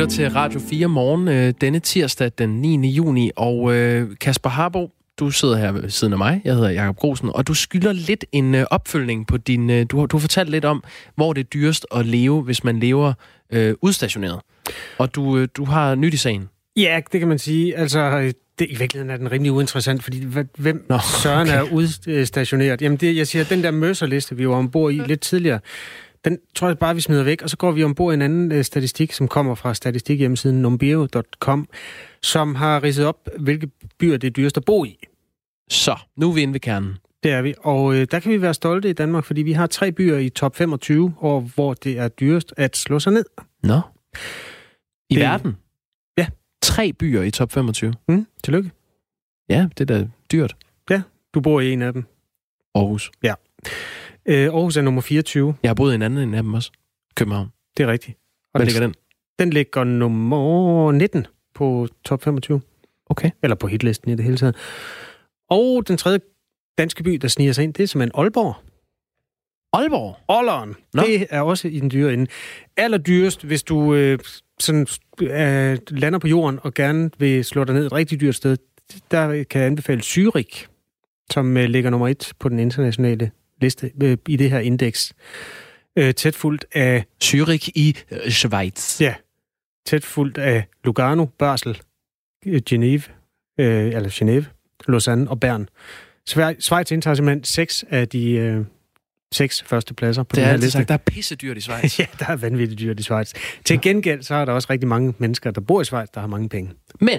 lytter til Radio 4 morgen øh, denne tirsdag den 9. juni, og øh, Kasper Harbo, du sidder her ved siden af mig. Jeg hedder Jakob Grosen, og du skylder lidt en øh, opfølgning på din... Øh, du, har, du har fortalt lidt om, hvor det er dyrest at leve, hvis man lever øh, udstationeret. Og du, øh, du har nyt i sagen. Ja, det kan man sige. Altså, det, i virkeligheden er den rimelig uinteressant, fordi hvem Nå, søren okay. er udstationeret? Jamen, det, jeg siger, den der Mercer-liste, vi var ombord i lidt tidligere, den tror jeg bare, vi smider væk, og så går vi ombord i en anden øh, statistik, som kommer fra statistikhjemmesiden numbeo.com, som har ridset op, hvilke byer det er dyrest at bo i. Så, nu er vi inde ved kernen. Det er vi, og øh, der kan vi være stolte i Danmark, fordi vi har tre byer i top 25, og hvor det er dyrest at slå sig ned. Nå. I Det- verden? Ja. Tre byer i top 25. Mm, tillykke. Ja, det er da dyrt. Du bor i en af dem. Aarhus. Øh, Aarhus er nummer 24. Jeg har boet i en anden af dem også. København. Det er rigtigt. Og Hvad ligger den? Den ligger nummer 19 på top 25. Okay. Eller på hitlisten i det hele taget. Og den tredje danske by, der sniger sig ind, det er simpelthen Aalborg. Aalborg? Ålderen. Nå. Det er også i den dyre ende. Allerdyrest, hvis du øh, sådan, øh, lander på jorden og gerne vil slå dig ned et rigtig dyrt sted, der kan jeg anbefale Zürich, som øh, ligger nummer et på den internationale liste øh, i det her indeks. Øh, tæt fuldt af, Zürich i øh, Schweiz. ja, tæt fuldt af Lugano, Basel, Genève, øh, eller Genève, Lausanne og Bern. Schwe- Schweiz indtager simpelthen seks af de øh, seks første pladser på Det den er her liste. sagt, der er pisse dyrt i Schweiz. Ja, der er vanvittigt dyrt i Schweiz. Til gengæld, så er der også rigtig mange mennesker, der bor i Schweiz, der har mange penge. Men,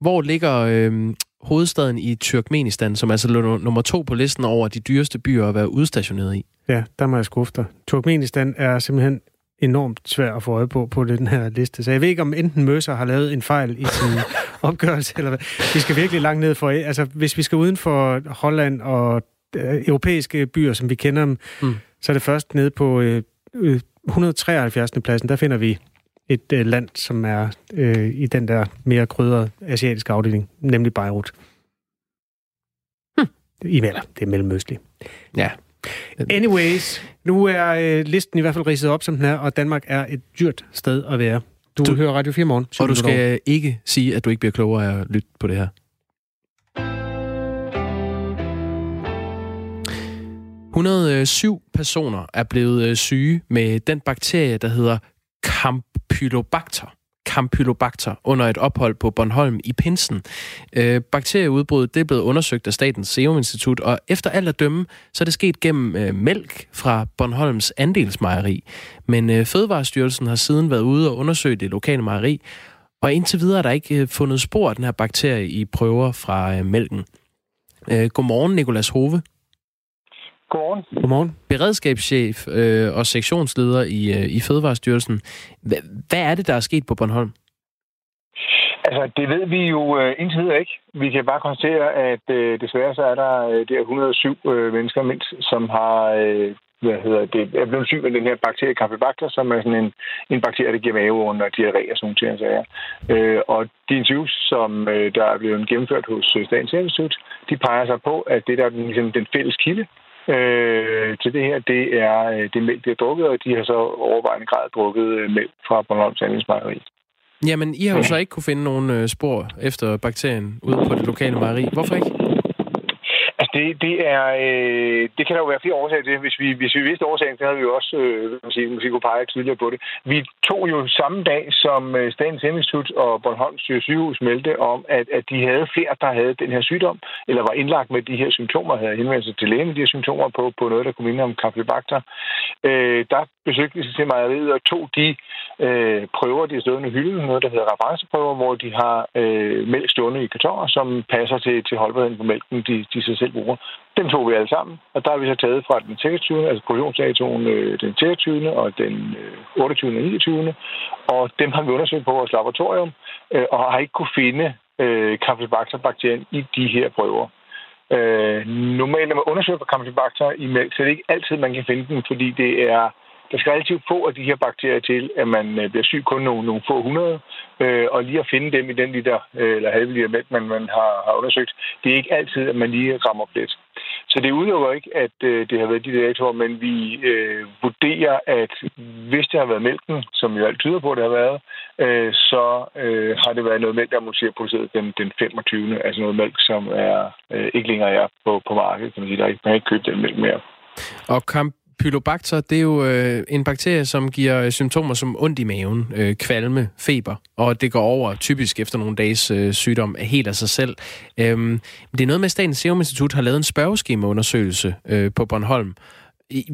hvor ligger øh, hovedstaden i Turkmenistan, som altså lå nummer to på listen over de dyreste byer at være udstationeret i? Ja, der må jeg skuffe dig. Turkmenistan er simpelthen enormt svær at få øje på på den her liste. Så jeg ved ikke, om enten Møser har lavet en fejl i sin opgørelse, eller hvad. Vi skal virkelig langt ned for... Altså, hvis vi skal uden for Holland og øh, europæiske byer, som vi kender dem, Mm. mm. så er det først nede på øh, øh, 173. pladsen. Der finder vi et øh, land, som er øh, i den der mere krydrede asiatiske afdeling, nemlig Beirut. Hm. I melder. Det er mellemøstligt. Ja. Anyways, nu er øh, listen i hvert fald ridset op, som den er, og Danmark er et dyrt sted at være. Du, Du- hører Radio 4 morgen. Og du skal ikke sige, at du ikke bliver klogere af at lytte på det her. ...107 personer er blevet øh, syge med den bakterie, der hedder Campylobacter. Campylobacter under et ophold på Bornholm i Pinsen. Øh, bakterieudbruddet det er blevet undersøgt af Statens Serum Institut, og efter alt at dømme, så er det sket gennem øh, mælk fra Bornholms andelsmejeri. Men øh, Fødevarestyrelsen har siden været ude og undersøge det lokale mejeri, og indtil videre er der ikke øh, fundet spor af den her bakterie i prøver fra øh, mælken. Øh, godmorgen, Nikolas Hove, Godmorgen. Godmorgen. beredskabschef øh, og sektionsleder i, øh, i Fødevarestyrelsen. Hva, hvad er det, der er sket på Bornholm? Altså, det ved vi jo øh, indtil videre ikke. Vi kan bare konstatere, at øh, desværre så er der øh, der 107 øh, mennesker mindst, som har øh, hvad hedder det, er blevet syg med den her bakterie Campylobacter, som er sådan en, en bakterie, der giver maveånd og diarré og sådan nogle ting. Øh, og de interviews, som øh, der er blevet gennemført hos Statens Serum Institut, de peger sig på, at det der er den, ligesom, den fælles kilde øh, til det her, det er øh, det mælk, de har drukket, og de har så overvejende grad drukket øh, mælk fra Bornholms Andelsmejeri. Jamen, I har jo så ikke kunne finde nogen øh, spor efter bakterien ude på det lokale mejeri. Hvorfor ikke? Det, det, er, øh, det kan der jo være flere årsager til. Hvis vi, hvis vi vidste årsagen, så havde vi jo også øh, man sige, måske kunne pege tidligere på det. Vi tog jo samme dag, som øh, Statens Institut og Bornholms sygehus meldte om, at, at de havde flere, der havde den her sygdom, eller var indlagt med de her symptomer, havde henvendt sig til lægen med de her symptomer på, på noget, der kunne minde om Campylobacter. Øh, der besøgte vi til mejeriet og tog de øh, prøver, de har stående i hylden, noget, der hedder referenceprøver, hvor de har øh, mælk stående i kartoner, som passer til, til holdbarheden på mælken, de, de sig selv bruger. Dem tog vi alle sammen, og der har vi så taget fra den 26. altså produktionsdatoen øh, den 23. og den øh, 28. og 29. Og dem har vi undersøgt på vores laboratorium, øh, og har ikke kunne finde øh, Campylobacter-bakterien i de her prøver. Øh, normalt, når man undersøger for Campylobacter i mælk, så er det ikke altid, man kan finde den, fordi det er der skal relativt få af de her bakterier til, at man øh, bliver syg kun nogle, nogle få hundrede. Øh, og lige at finde dem i den liter, øh, eller halve liter mælk, man, man har, har undersøgt, det er ikke altid, at man lige rammer plet. Så det udelukker ikke, at øh, det har været de datoer, men vi øh, vurderer, at hvis det har været mælken, som jo alt tyder på, at det har været, øh, så øh, har det været noget mælk, der måske er produceret den, den 25. Altså noget mælk, som er øh, ikke længere er på, på markedet, kan man sige. Der er ikke, man kan ikke købe den mælk mere. Og kamp Pylobacter, det er jo øh, en bakterie, som giver øh, symptomer som ondt i maven, øh, kvalme, feber, og det går over typisk efter nogle dages øh, sygdom helt af sig selv. Øhm, det er noget med, at Statens Serum Institut har lavet en spørgeskemaundersøgelse øh, på Bornholm.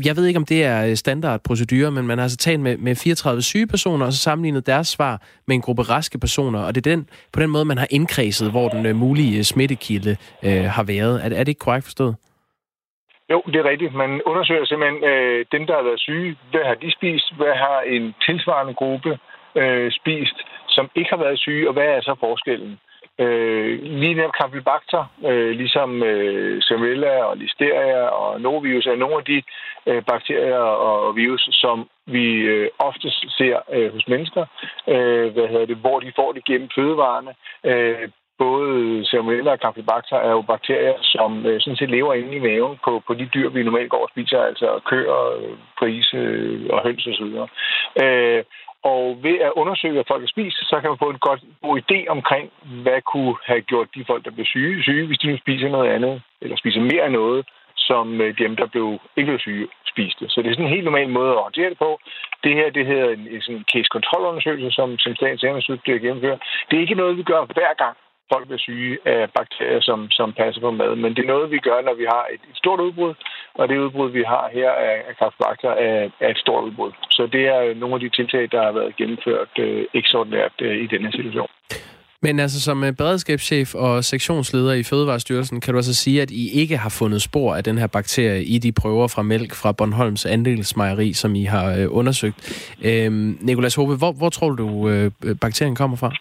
Jeg ved ikke, om det er standardprocedure, men man har altså talt med, med 34 syge personer, og så sammenlignet deres svar med en gruppe raske personer, og det er den, på den måde, man har indkredset, hvor den øh, mulige øh, smittekilde øh, har været. Er, er det ikke korrekt forstået? Jo, det er rigtigt. Man undersøger simpelthen øh, dem, der har været syge. Hvad har de spist? Hvad har en tilsvarende gruppe øh, spist, som ikke har været syge? Og hvad er så forskellen? Øh, lige netop Campylobacter, øh, ligesom øh, Salmonella og Listeria og Novirus, er nogle af de øh, bakterier og virus, som vi øh, oftest ser øh, hos mennesker, øh, hvad hedder det, hvor de får det gennem fødevarene. Øh, både Salmonella og Campylobacter er jo bakterier, som øh, sådan set lever inde i maven på, på de dyr, vi normalt går og spiser, altså køer, øh, grise øh, og høns osv. Øh, og ved at undersøge, hvad folk har spist, så kan man få en godt, god idé omkring, hvad kunne have gjort de folk, der blev syge, syge, hvis de nu spiser noget andet, eller spiser mere af noget, som øh, dem, der blev, ikke blev syge, spiste. Så det er sådan en helt normal måde at håndtere det på. Det her, det hedder en, en sådan case-kontrolundersøgelse, som, som Statens Serum Institut gennemfører. Det er ikke noget, vi gør hver gang folk bliver syge af bakterier, som, som passer på mad. Men det er noget, vi gør, når vi har et, et stort udbrud, og det udbrud, vi har her af, af kraftbakter, er, er et stort udbrud. Så det er nogle af de tiltag, der har været gennemført øh, ekstraordinært øh, i denne situation. Men altså som øh, beredskabschef og sektionsleder i Fødevarestyrelsen, kan du altså sige, at I ikke har fundet spor af den her bakterie i de prøver fra mælk fra Bornholms andelsmejeri, som I har øh, undersøgt. Øhm, Nikolas Hope, hvor, hvor tror du, øh, bakterien kommer fra?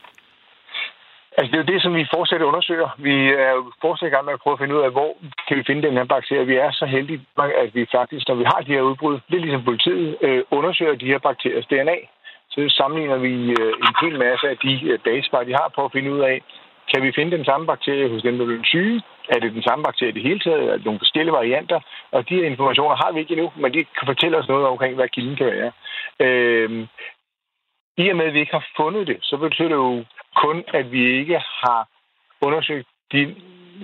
Altså, det er jo det, som vi fortsat undersøger. Vi er jo fortsat i gang med at prøve at finde ud af, hvor kan vi finde den her bakterie. Vi er så heldige, at vi faktisk, når vi har de her udbrud, lidt ligesom politiet, øh, undersøger de her bakteriers DNA. Så sammenligner vi øh, en hel masse af de øh, dataspar, de har, på at finde ud af, kan vi finde den samme bakterie hos dem, der bliver syge? Er det den samme bakterie i det hele taget? Er det nogle forskellige varianter? Og de her informationer har vi ikke endnu, men de kan fortælle os noget omkring, hvad kilden kan være. Øh, I og med, at vi ikke har fundet det, så betyder det jo kun, at vi ikke har undersøgt de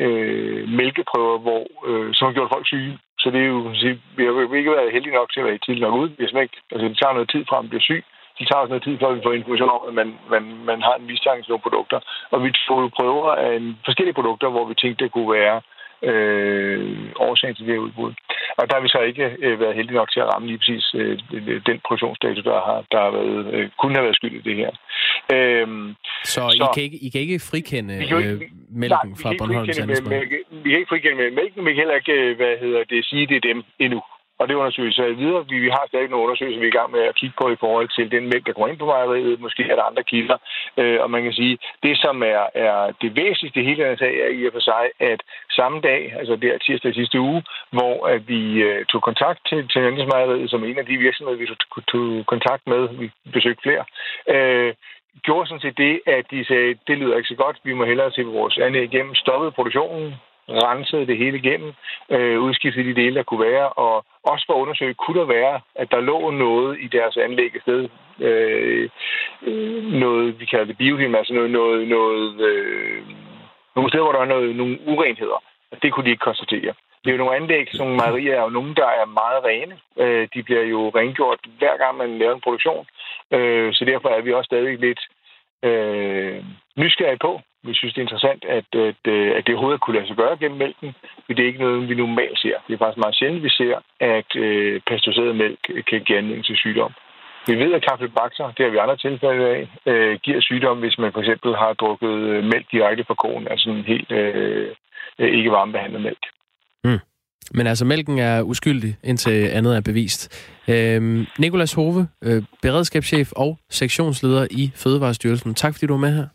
øh, mælkeprøver, hvor, øh, som har gjort folk syge. Så det er jo, vi har ikke været heldige nok til at være tidligt nok ud. Vi har ikke, altså, det tager noget tid fra, at man bliver syg. Det tager også noget tid, før vi får information om, at man, man, man har en mistanke til nogle produkter. Og vi får prøver af en, forskellige produkter, hvor vi tænkte, det kunne være øh, årsagen til det her udbrud. Og der har vi så ikke øh, været heldige nok til at ramme lige præcis øh, den produktionsdato, der har, der har været, øh, kunne have været skyld i det her. Øhm, så, så I, kan ikke, I kan ikke frikende vi kan ikke, øh, mælken nej, fra Bornholms Vi kan ikke frikende mælken, vi kan heller ikke øh, hvad hedder det, sige, det er dem endnu og det undersøges så videre. Vi, vi har stadig nogle undersøgelser, vi er i gang med at kigge på i forhold til den mælk, der kommer ind på mejeriet. Måske er der andre kilder. Øh, og man kan sige, det som er, er det væsentligste i hele den sag, er i og for sig, at samme dag, altså der tirsdag sidste uge, hvor at vi øh, tog kontakt til, til Andelsmejeriet, som en af de virksomheder, vi tog, tog kontakt med, vi besøgte flere, øh, gjorde sådan set det, at de sagde, det lyder ikke så godt, vi må hellere se vores anlæg igennem, stoppede produktionen, rensede det hele igennem, øh, udskiftede de dele, der kunne være, og også for at undersøge, kunne der være, at der lå noget i deres anlæg et sted, øh, noget, vi kalder det biofilm, altså noget, noget, noget øh, nogle steder, hvor der er noget, nogle urenheder. Det kunne de ikke konstatere. Det er jo nogle anlæg, som mejerier er jo nogle, der er meget rene. Øh, de bliver jo rengjort hver gang, man laver en produktion. Øh, så derfor er vi også stadig lidt øh, nysgerrige på, vi synes, det er interessant, at, at, øh, at det overhovedet kunne lade sig gøre gennem mælken, for det er ikke noget, vi normalt ser. Det er faktisk meget sjældent, vi ser, at øh, pasteuriseret mælk kan give anledning til sygdom. Vi ved, at kaffebakter, det har vi andre tilfælde af, øh, giver sygdom, hvis man for eksempel har drukket øh, mælk direkte fra konen, altså en helt øh, øh, ikke varmebehandlet mælk. Mm. Men altså, mælken er uskyldig, indtil andet er bevist. Øhm, Nikolas Hove, øh, beredskabschef og sektionsleder i Fødevarestyrelsen. Tak fordi du var med her.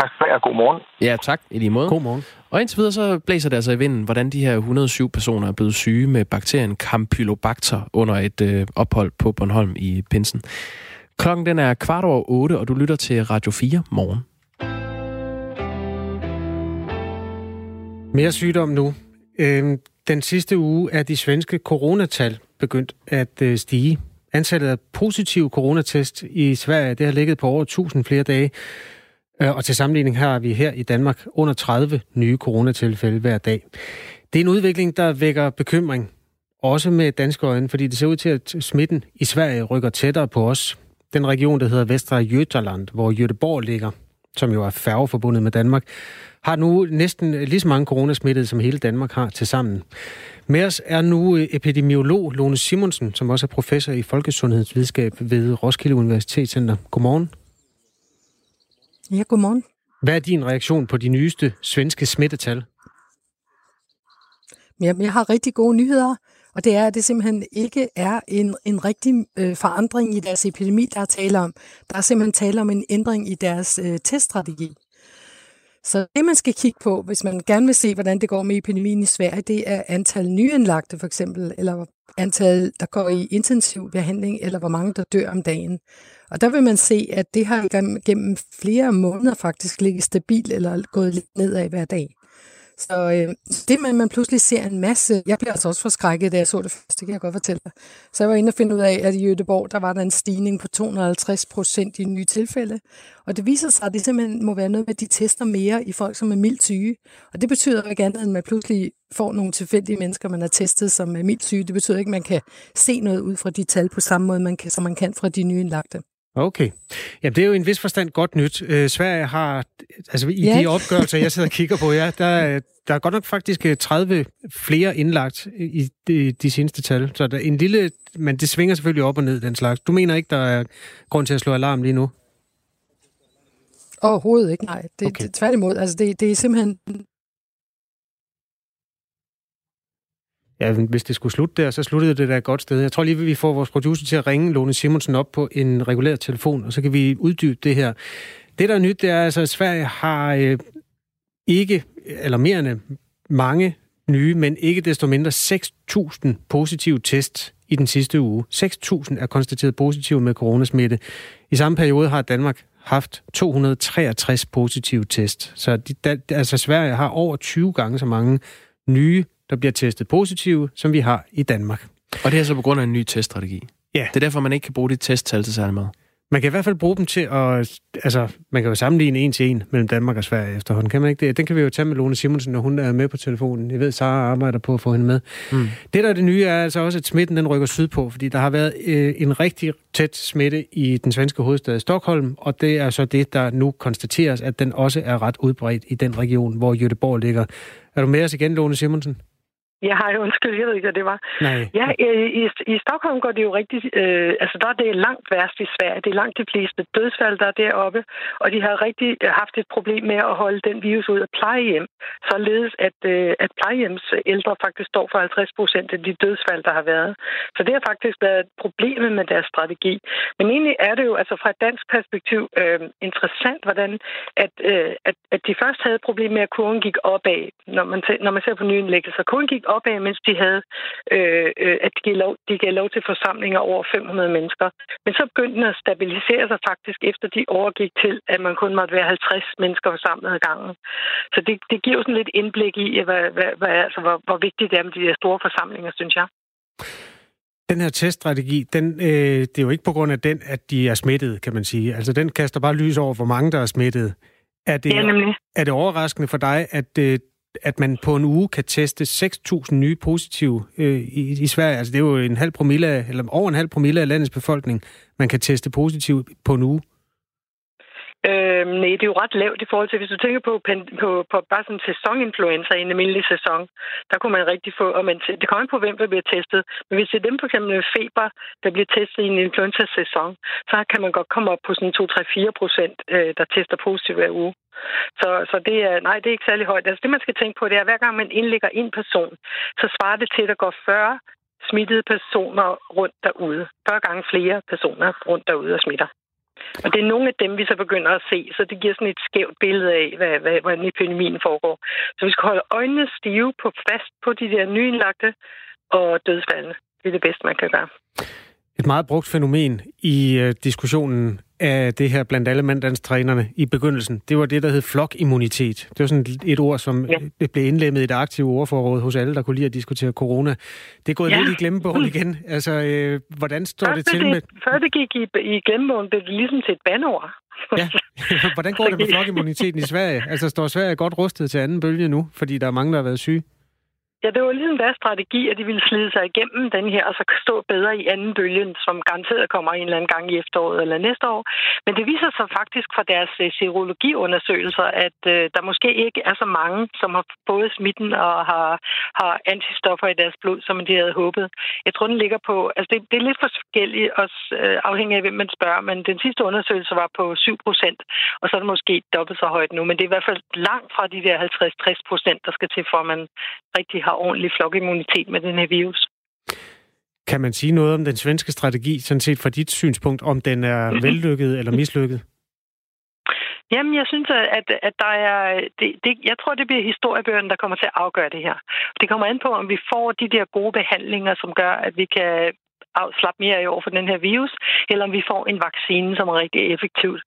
Tak for jer. God morgen. Ja, tak. I lige måde. God morgen. Og indtil videre så blæser det altså i vinden, hvordan de her 107 personer er blevet syge med bakterien Campylobacter under et øh, ophold på Bornholm i Pinsen. Klokken den er kvart over otte, og du lytter til Radio 4 morgen. Mere sygdom nu. Øhm, Den sidste uge er de svenske coronatal begyndt at øh, stige. Antallet af positive coronatest i Sverige det har ligget på over 1000 flere dage. Øh, og til sammenligning her er vi her i Danmark under 30 nye coronatilfælde hver dag. Det er en udvikling, der vækker bekymring, også med danske øjne, fordi det ser ud til, at smitten i Sverige rykker tættere på os. Den region, der hedder Vestre Götaland, hvor Göteborg ligger, som jo er færgeforbundet med Danmark, har nu næsten lige så mange coronasmittede, som hele Danmark har til sammen. Med os er nu øh, epidemiolog Lone Simonsen, som også er professor i folkesundhedsvidenskab ved Roskilde Universitetscenter. Godmorgen. Ja, godmorgen. Hvad er din reaktion på de nyeste svenske smittetal? Jamen, jeg har rigtig gode nyheder, og det er, at det simpelthen ikke er en, en rigtig øh, forandring i deres epidemi, der er tale om. Der er simpelthen tale om en ændring i deres øh, teststrategi. Så det, man skal kigge på, hvis man gerne vil se, hvordan det går med epidemien i Sverige, det er antal nyindlagte for eksempel, eller antal, der går i intensiv behandling, eller hvor mange, der dør om dagen. Og der vil man se, at det har gennem flere måneder faktisk ligget stabilt eller gået lidt nedad hver dag. Så øh, det med, at man pludselig ser en masse... Jeg blev altså også forskrækket, da jeg så det første, det kan jeg godt fortælle dig. Så jeg var inde og finde ud af, at i Göteborg, der var der en stigning på 250 procent i nye tilfælde. Og det viser sig, at det simpelthen må være noget med, at de tester mere i folk, som er mildt syge. Og det betyder ikke andet, end at man pludselig får nogle tilfældige mennesker, man har testet, som er mildt syge. Det betyder ikke, at man kan se noget ud fra de tal på samme måde, man kan, som man kan fra de nye indlagte. Okay. Jamen, det er jo en vis forstand godt nyt. Øh, Sverige har, altså i ja. de opgørelser, jeg sidder og kigger på, ja, der, der er godt nok faktisk 30 øh, flere indlagt i de, de seneste tal. Så der er en lille, men det svinger selvfølgelig op og ned, den slags. Du mener ikke, der er grund til at slå alarm lige nu? Overhovedet ikke, nej. Det, okay. det, tværtimod, altså det, det er simpelthen Ja, hvis det skulle slutte der, så sluttede det da et godt sted. Jeg tror lige, vi får vores producer til at ringe Lone Simonsen op på en regulær telefon, og så kan vi uddybe det her. Det, der er nyt, det er altså, at Sverige har øh, ikke, eller mere end øh, mange nye, men ikke desto mindre 6.000 positive test i den sidste uge. 6.000 er konstateret positive med coronasmitte. I samme periode har Danmark haft 263 positive test. Så de, da, altså Sverige har over 20 gange så mange nye der bliver testet positive, som vi har i Danmark. Og det er så på grund af en ny teststrategi? Ja. Det er derfor, man ikke kan bruge de testtal til særlig meget? Man kan i hvert fald bruge dem til at... Altså, man kan jo sammenligne en til en mellem Danmark og Sverige efterhånden. Kan man ikke det? Den kan vi jo tage med Lone Simonsen, når hun er med på telefonen. Jeg ved, Sara arbejder på at få hende med. Mm. Det, der er det nye, er altså også, at smitten den rykker sydpå, fordi der har været øh, en rigtig tæt smitte i den svenske hovedstad Stockholm, og det er så det, der nu konstateres, at den også er ret udbredt i den region, hvor Göteborg ligger. Er du med os igen, Lone Simonsen? Jeg har jo undskyld, jeg ved ikke, hvad det var. Nej. Ja, i, i Stockholm går det jo rigtig... Øh, altså, der er det langt værst i Sverige. Det er langt de fleste dødsfald, der er deroppe. Og de har rigtig øh, haft et problem med at holde den virus ud af plejehjem. Således, at, øh, at plejehjems ældre faktisk står for 50 procent af de dødsfald, der har været. Så det har faktisk været problemet med deres strategi. Men egentlig er det jo altså fra et dansk perspektiv øh, interessant, hvordan at, øh, at, at de først havde et problem med, at kurven gik opad, når man, når man ser på nye indlæggelser. Kurven gik opad, mens de havde, øh, øh, at de gav, lov, de gav lov til forsamlinger over 500 mennesker. Men så begyndte den at stabilisere sig faktisk, efter de overgik til, at man kun måtte være 50 mennesker forsamlet ad gangen. Så det, det giver jo sådan lidt indblik i, hvad, hvad, hvad, altså, hvor, hvor vigtigt det er med de her store forsamlinger, synes jeg. Den her teststrategi, den, øh, det er jo ikke på grund af den, at de er smittet, kan man sige. Altså, den kaster bare lys over, hvor mange der er smittet. Er det, ja, nemlig. er det overraskende for dig, at øh, at man på en uge kan teste 6.000 nye positive øh, i, i Sverige. Altså det er jo en halv promille af, eller over en halv promille af landets befolkning, man kan teste positiv på en uge. Øhm, nej, det er jo ret lavt i forhold til, hvis du tænker på, på, på bare sådan en sæsoninfluenza i en almindelig sæson, der kunne man rigtig få, og man, det kommer på, hvem der bliver testet. Men hvis det er dem for eksempel med feber, der bliver testet i en influenza-sæson, så kan man godt komme op på sådan 2-3-4 procent, øh, der tester positivt hver uge. Så, så det er, nej, det er ikke særlig højt. Altså det, man skal tænke på, det er, at hver gang man indlægger en person, så svarer det til, at der går 40 smittede personer rundt derude. 40 gange flere personer rundt derude og smitter. Og det er nogle af dem, vi så begynder at se, så det giver sådan et skævt billede af, hvad, hvad, hvordan epidemien foregår. Så vi skal holde øjnene stive på fast på de der nyindlagte og dødsfaldene. Det er det bedste, man kan gøre. Et meget brugt fænomen i øh, diskussionen af det her blandt alle mandandstrænerne i begyndelsen, det var det, der hed flokimmunitet. Det var sådan et ord, som ja. blev indlemmet i det aktive ordforråd hos alle, der kunne lide at diskutere corona. Det er gået ja. lidt i glemmebogen igen. Altså, øh, hvordan står Først det til det, med... Før det gik i, i glemmebogen, blev det ligesom til et bandord. Ja, hvordan går det med flokimmuniteten i Sverige? Altså, står Sverige godt rustet til anden bølge nu, fordi der er mange, der har været syge? Ja, det var ligesom deres strategi, at de ville slide sig igennem den her, og så stå bedre i anden bølge, som garanteret kommer en eller anden gang i efteråret eller næste år. Men det viser sig faktisk fra deres øh, serologiundersøgelser, at øh, der måske ikke er så mange, som har fået smitten og har, har antistoffer i deres blod, som de havde håbet. Jeg tror, den ligger på... Altså, det, det er lidt forskelligt, også øh, afhængig af, hvem man spørger, men den sidste undersøgelse var på 7 procent, og så er det måske dobbelt så højt nu. Men det er i hvert fald langt fra de der 50-60 procent, der skal til, for at man rigtig har ordentlig flokimmunitet med den her virus. Kan man sige noget om den svenske strategi, sådan set fra dit synspunkt, om den er mm-hmm. vellykket eller mislykket? Jamen, jeg synes, at, at der er... Det, det, jeg tror, det bliver historiebøgerne, der kommer til at afgøre det her. Det kommer an på, om vi får de der gode behandlinger, som gør, at vi kan slappe mere i over for den her virus, eller om vi får en vaccine, som er rigtig effektivt.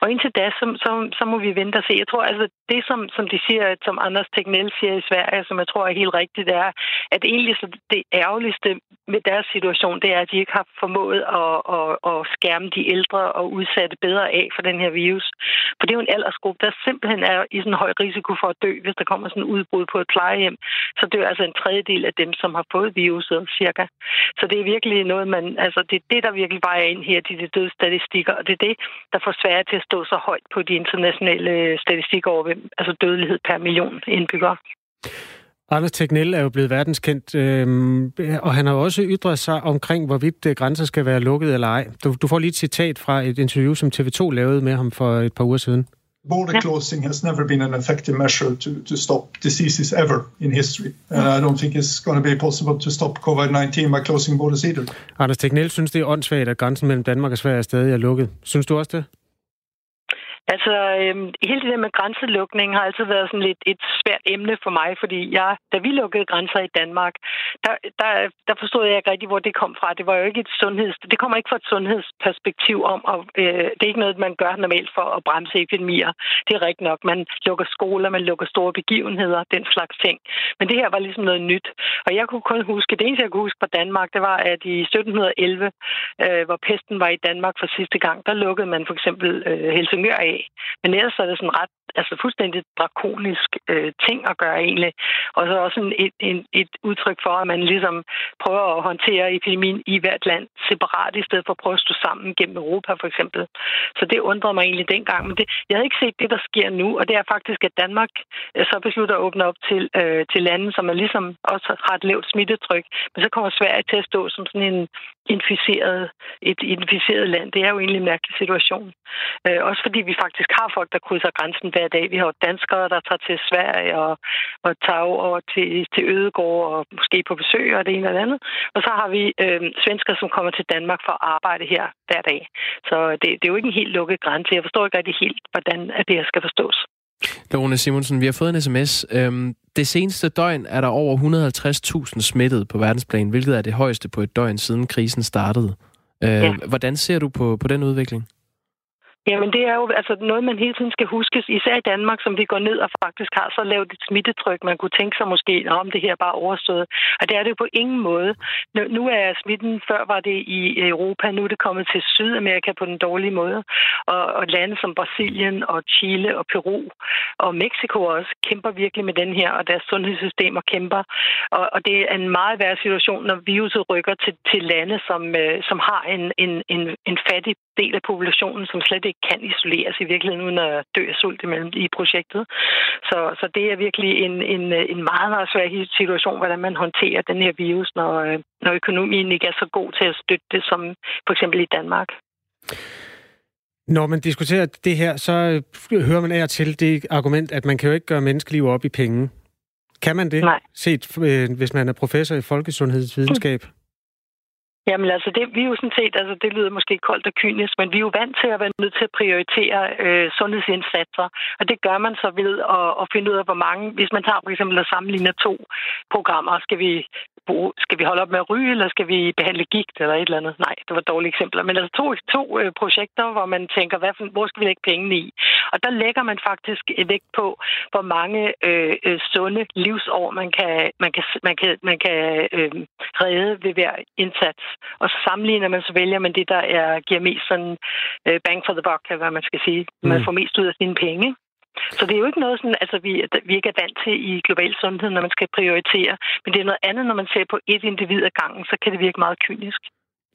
Og indtil da, så, så, så må vi vente og se. Jeg tror altså, det som, som de siger, som Anders Tegnell siger i Sverige, som jeg tror er helt rigtigt, er, at egentlig så det ærgerligste med deres situation, det er, at de ikke har formået at, at, at skærme de ældre og udsatte bedre af for den her virus. For det er jo en aldersgruppe, der simpelthen er i sådan en høj risiko for at dø, hvis der kommer sådan en udbrud på et plejehjem. Så dør altså en tredjedel af dem, som har fået viruset, cirka. Så det er virkelig noget, man... Altså, det er det, der virkelig vejer ind her, de, de dødsstatistikker, og det er det, der får svært til at stå så højt på de internationale øh, statistikker over altså dødelighed per million indbyggere. Anders Tegnell er jo blevet verdenskendt, øh, og han har også ytret sig omkring, hvorvidt øh, grænser skal være lukket eller ej. Du, du får lige et citat fra et interview, som TV2 lavede med ham for et par uger siden border closing has never been an effective measure to, to stop diseases ever in history. And I don't think it's going to be possible to stop COVID-19 by closing borders either. Anders Tegnell synes, det er åndssvagt, at grænsen mellem Danmark og Sverige stadig er lukket. Synes du også det? Altså, øhm, hele det der med grænselukning har altid været sådan lidt et svært emne for mig, fordi jeg, da vi lukkede grænser i Danmark, der, der, der forstod jeg ikke rigtig, hvor det kom fra. Det var jo ikke et sundheds... Det kommer ikke fra et sundhedsperspektiv om, og øh, det er ikke noget, man gør normalt for at bremse epidemier. Det er rigtigt nok. Man lukker skoler, man lukker store begivenheder, den slags ting. Men det her var ligesom noget nyt. Og jeg kunne kun huske, det eneste, jeg kunne huske fra Danmark, det var, at i 1711, øh, hvor pesten var i Danmark for sidste gang, der lukkede man for eksempel øh, Helsingør af af. Men ellers er det sådan ret, altså fuldstændig drakonisk øh, ting at gøre egentlig. Og så også en, et, en, et udtryk for, at man ligesom prøver at håndtere epidemien i hvert land separat, i stedet for at prøve at stå sammen gennem Europa for eksempel. Så det undrede mig egentlig dengang. Men det, jeg havde ikke set det, der sker nu, og det er faktisk, at Danmark øh, så beslutter at åbne op til, øh, til lande, som er ligesom også har et lavt smittetryk. Men så kommer Sverige til at stå som sådan en inficeret, et inficeret land. Det er jo egentlig en mærkelig situation. Øh, også fordi vi faktisk har folk, der krydser grænsen hver dag. Vi har jo danskere, der tager til Sverige og, og tager over til, til Ødegård og måske på besøg og det ene eller andet. Og så har vi øh, svensker, som kommer til Danmark for at arbejde her hver dag. Så det, det er jo ikke en helt lukket grænse. Jeg forstår ikke rigtig helt, hvordan det her skal forstås. Lone Simonsen, vi har fået en sms. Øhm, det seneste døgn er der over 150.000 smittet på verdensplan, hvilket er det højeste på et døgn siden krisen startede. Øh, ja. Hvordan ser du på, på den udvikling? Jamen det er jo altså noget, man hele tiden skal huske, især i Danmark, som vi går ned og faktisk har så lavt et smittetryk. Man kunne tænke sig måske, om det her bare overstået. Og det er det jo på ingen måde. Nu er smitten, før var det i Europa, nu er det kommet til Sydamerika på den dårlige måde. Og, og lande som Brasilien og Chile og Peru og Mexico også kæmper virkelig med den her, og deres sundhedssystemer kæmper. Og, og det er en meget værre situation, når viruset rykker til, til lande, som, øh, som har en, en, en, en fattig del af populationen, som slet ikke kan isoleres i virkeligheden uden at dø af sult imellem i projektet. Så, så det er virkelig en, en, en meget, meget svær situation, hvordan man håndterer den her virus, når, når økonomien ikke er så god til at støtte det, som for eksempel i Danmark. Når man diskuterer det her, så hører man af til det argument, at man kan jo ikke gøre menneskeliv op i penge. Kan man det? Nej. Set, øh, hvis man er professor i folkesundhedsvidenskab? Jamen altså, det, vi er jo sådan set, altså det lyder måske koldt og kynisk, men vi er jo vant til at være nødt til at prioritere øh, sundhedsindsatser. Og det gør man så ved at, at finde ud af, hvor mange, hvis man tager for eksempel og sammenligner to programmer, skal vi bruge, skal vi holde op med at ryge, eller skal vi behandle gigt, eller et eller andet? Nej, det var dårlige eksempler. Men altså to, to øh, projekter, hvor man tænker, hvad for, hvor skal vi lægge pengene i? Og der lægger man faktisk vægt på, hvor mange øh, øh, sunde livsår man kan, man kan, man kan, man kan øh, redde ved hver indsats. Og så sammenligner man, så vælger man det, der er, giver mest sådan øh, bang for the buck, hvad man skal sige. Man mm. får mest ud af sine penge. Så det er jo ikke noget, sådan, altså, vi, vi ikke er vant til i global sundhed, når man skal prioritere. Men det er noget andet, når man ser på et individ ad gangen, så kan det virke meget kynisk.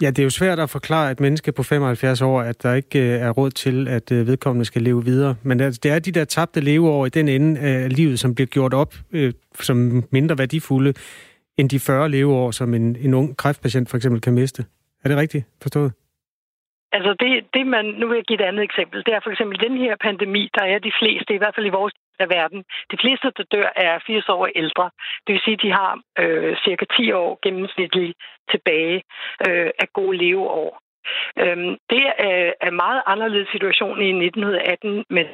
Ja, det er jo svært at forklare et menneske på 75 år, at der ikke øh, er råd til, at øh, vedkommende skal leve videre. Men det er de der tabte leveår i den ende af livet, som bliver gjort op øh, som mindre værdifulde end de 40 leveår, som en, en ung kræftpatient for eksempel kan miste. Er det rigtigt forstået? Altså det, det man, nu vil jeg give et andet eksempel, det er for eksempel den her pandemi, der er de fleste, i hvert fald i vores af verden, de fleste, der dør, er 80 år ældre. Det vil sige, at de har øh, cirka 10 år gennemsnitligt tilbage øh, af gode leveår. Øhm, det er, øh, er meget anderledes situation i 1918 med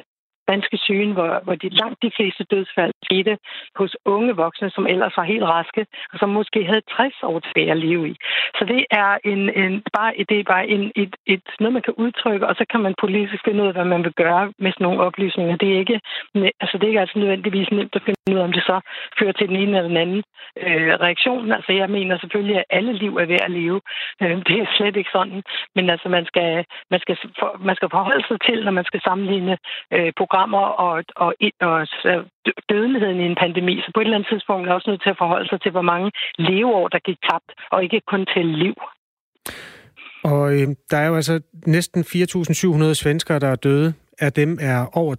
danske sygen, hvor, hvor de langt de fleste dødsfald skete hos unge voksne, som ellers var helt raske, og som måske havde 60 år tilbage at leve i. Så det er, en, en, bare, det er bare en, et, et, noget, man kan udtrykke, og så kan man politisk finde ud af, hvad man vil gøre med sådan nogle oplysninger. Det er ikke, altså, det er ikke altså nødvendigvis nemt at finde ud af, om det så fører til den ene eller den anden øh, reaktion. Altså, jeg mener selvfølgelig, at alle liv er værd at leve. Øh, det er slet ikke sådan. Men altså, man skal, man skal, for, man skal forholde sig til, når man skal sammenligne øh, programmer og, og, og, og dødeligheden i en pandemi. Så på et eller andet tidspunkt er man også nødt til at forholde sig til, hvor mange leveår, der gik tabt, og ikke kun til liv. Og øh, der er jo altså næsten 4.700 svenskere, der er døde. Af dem er over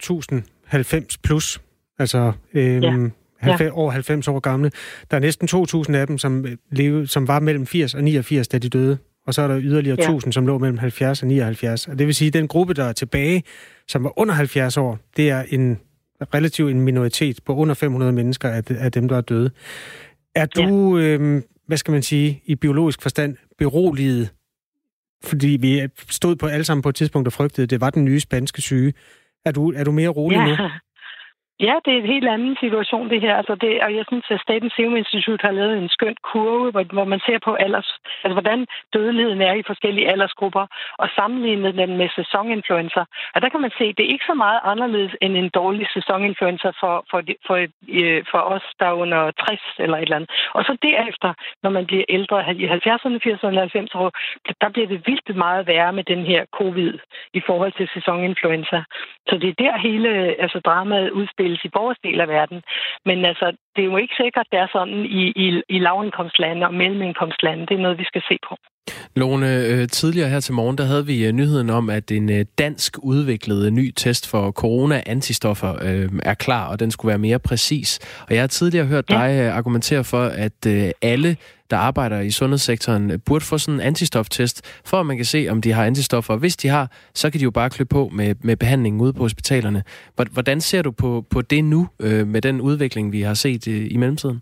1.090 plus. Altså øh, ja. 90, ja. over 90 år gamle. Der er næsten 2.000 af dem, som, øh, levede, som var mellem 80 og 89, da de døde og så er der yderligere ja. 1000, som lå mellem 70 og 79. Og det vil sige, at den gruppe, der er tilbage, som var under 70 år, det er en relativt en minoritet på under 500 mennesker af, af dem, der er døde. Er du, ja. øh, hvad skal man sige, i biologisk forstand beroliget, fordi vi stod på alle sammen på et tidspunkt og frygtede, at det var den nye spanske syge. Er du, er du mere rolig ja. nu? Ja, det er en helt anden situation, det her. Altså det, og jeg synes, at Statens Serum Institut har lavet en skøn kurve, hvor, hvor man ser på alders, altså, hvordan dødeligheden er i forskellige aldersgrupper, og sammenlignet den med sæsoninfluencer. Og der kan man se, at det er ikke så meget anderledes end en dårlig sæsoninfluencer for, for, for, øh, for os, der er under 60 eller et eller andet. Og så derefter, når man bliver ældre, i 70'erne, 80'erne, 90'erne der bliver det vildt meget værre med den her covid i forhold til sæsoninfluenza. Så det er der hele altså, dramaet udspiller udspilles i vores del af verden. Men altså, det er jo ikke sikkert, at det er sådan i, i, i lavindkomstlande og mellemindkomstlande. Det er noget, vi skal se på. Lone, øh, tidligere her til morgen, der havde vi øh, nyheden om, at en øh, dansk udviklet ny test for corona-antistoffer er klar, og den skulle være mere præcis. Og jeg har tidligere hørt dig ja. argumentere for, at alle der arbejder i sundhedssektoren, øh, burde få sådan en antistoftest, for at man kan se, om de har antistoffer. Og hvis de har, så kan de jo bare klø på med, med behandlingen ude på hospitalerne. Hvordan ser du på, på det nu, øh, med den udvikling, vi har set øh, i mellemtiden?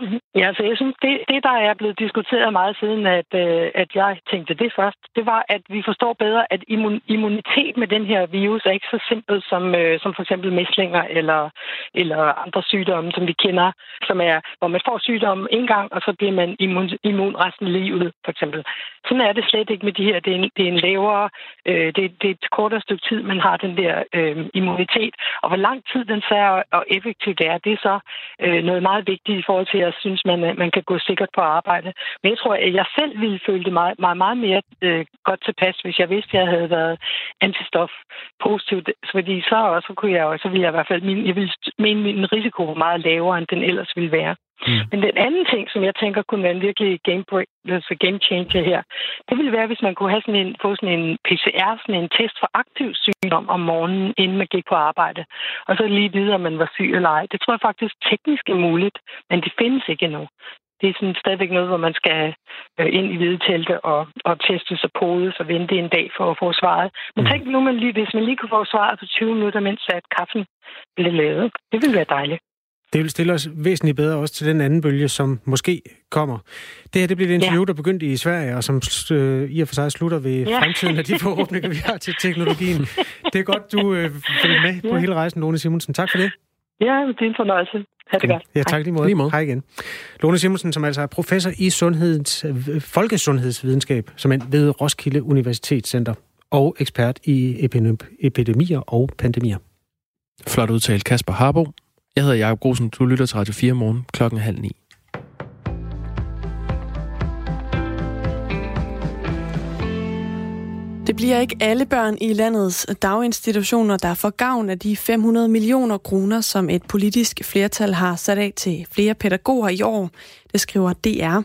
Mm-hmm. Ja, altså jeg synes, det, det der er blevet diskuteret meget siden, at, øh, at jeg tænkte det først, det var, at vi forstår bedre, at immun, immunitet med den her virus er ikke så simpelt som, øh, som for eksempel mæslinger eller, eller andre sygdomme, som vi kender, som er, hvor man får sygdommen en gang, og så bliver man immun, immun resten af livet, for eksempel. Sådan er det slet ikke med de her. Det er en, det er en lavere, øh, det, det er et kortere stykke tid, man har den der øh, immunitet. Og hvor lang tid den så er, og effektivt er, det er så øh, noget meget vigtigt i forhold til jeg synes, man, øh, man kan gå sikkert på arbejde. Men jeg tror, at jeg selv ville føle det meget, meget, meget mere øh, godt tilpas, hvis jeg vidste, at jeg havde været antistof positivt. Fordi så, så kunne jeg så ville jeg i hvert fald, min, jeg ville mene, min risiko var meget lavere, end den ellers ville være. Mm. Men den anden ting, som jeg tænker kunne være en virkelig game, break, altså game changer her, det ville være, hvis man kunne have sådan en, få sådan en PCR, sådan en test for aktiv sygdom om morgenen, inden man gik på arbejde. Og så lige vide, om man var syg eller ej. Det tror jeg faktisk teknisk er muligt, men det findes ikke endnu. Det er sådan stadigvæk noget, hvor man skal øh, ind i hvidetelte og, og teste sig på og vente en dag for at få svaret. Men mm. tænk nu, man lige, hvis man lige kunne få svaret på 20 minutter, mens at kaffen blev lavet. Det ville være dejligt. Det vil stille os væsentligt bedre også til den anden bølge, som måske kommer. Det her det bliver et interview, ja. der begyndte i Sverige, og som øh, i og for sig slutter ved ja. fremtiden af de forhåbninger, vi har til teknologien. Det er godt, du øh, følger med ja. på hele rejsen, Lone Simonsen. Tak for det. Ja, det er en fornøjelse. Ha' det godt. Ja, tak lige måde. Lige måde. Hej igen. Lone Simonsen, som altså er professor i sundheds, folkesundhedsvidenskab, som er ved Roskilde Universitetscenter, og ekspert i epidemier og pandemier. Flot udtalt, Kasper Harbo. Jeg hedder Jacob Grosen. Du lytter til Radio 4 morgen klokken halv ni. Det bliver ikke alle børn i landets daginstitutioner, der får gavn af de 500 millioner kroner, som et politisk flertal har sat af til flere pædagoger i år. Det skriver DR.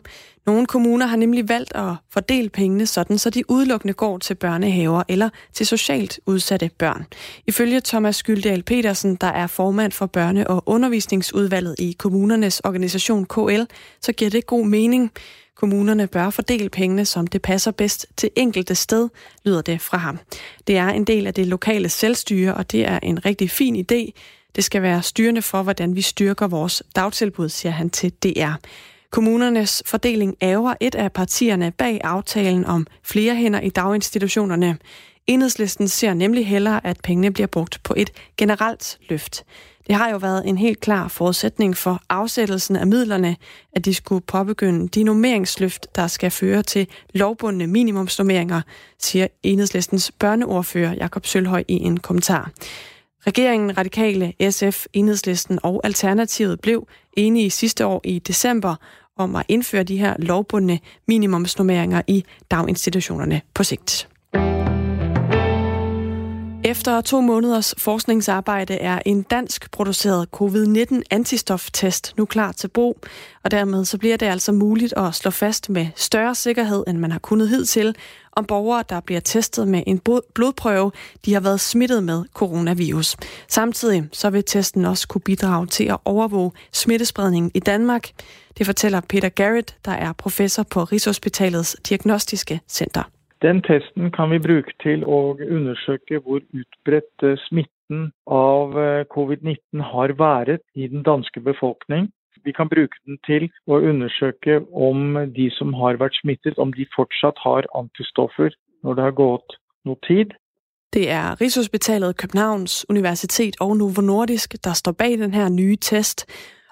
Nogle kommuner har nemlig valgt at fordele pengene sådan, så de udelukkende går til børnehaver eller til socialt udsatte børn. Ifølge Thomas Skyldal Petersen, der er formand for børne- og undervisningsudvalget i kommunernes organisation KL, så giver det god mening. Kommunerne bør fordele pengene, som det passer bedst til enkelte sted, lyder det fra ham. Det er en del af det lokale selvstyre, og det er en rigtig fin idé. Det skal være styrende for, hvordan vi styrker vores dagtilbud, siger han til DR. Kommunernes fordeling ærger et af partierne bag aftalen om flere hænder i daginstitutionerne. Enhedslisten ser nemlig hellere, at pengene bliver brugt på et generelt løft. Det har jo været en helt klar forudsætning for afsættelsen af midlerne, at de skulle påbegynde de normeringsløft, der skal føre til lovbundne minimumsnormeringer, siger enhedslistens børneordfører Jakob Sølhøj i en kommentar. Regeringen, Radikale, SF, Enhedslisten og Alternativet blev enige sidste år i december om at indføre de her lovbundne minimumsnormeringer i daginstitutionerne på sigt. Efter to måneders forskningsarbejde er en dansk produceret covid-19 antistoftest nu klar til brug, og dermed så bliver det altså muligt at slå fast med større sikkerhed, end man har kunnet hidtil, om borgere, der bliver testet med en blodprøve, de har været smittet med coronavirus. Samtidig så vil testen også kunne bidrage til at overvåge smittespredningen i Danmark. Det fortæller Peter Garrett, der er professor på Rigshospitalets Diagnostiske Center. Den testen kan vi bruke til å undersøke hvor utbredt eh, smitten av eh, covid-19 har vært i den danske befolkning. Vi kan bruke den til å undersøke om de som har vært smittet, om de fortsatt har antistoffer når det har gått noe tid. Det er Rigshospitalet, Københavns Universitet og Novo Nordisk, der står bag den her nye test.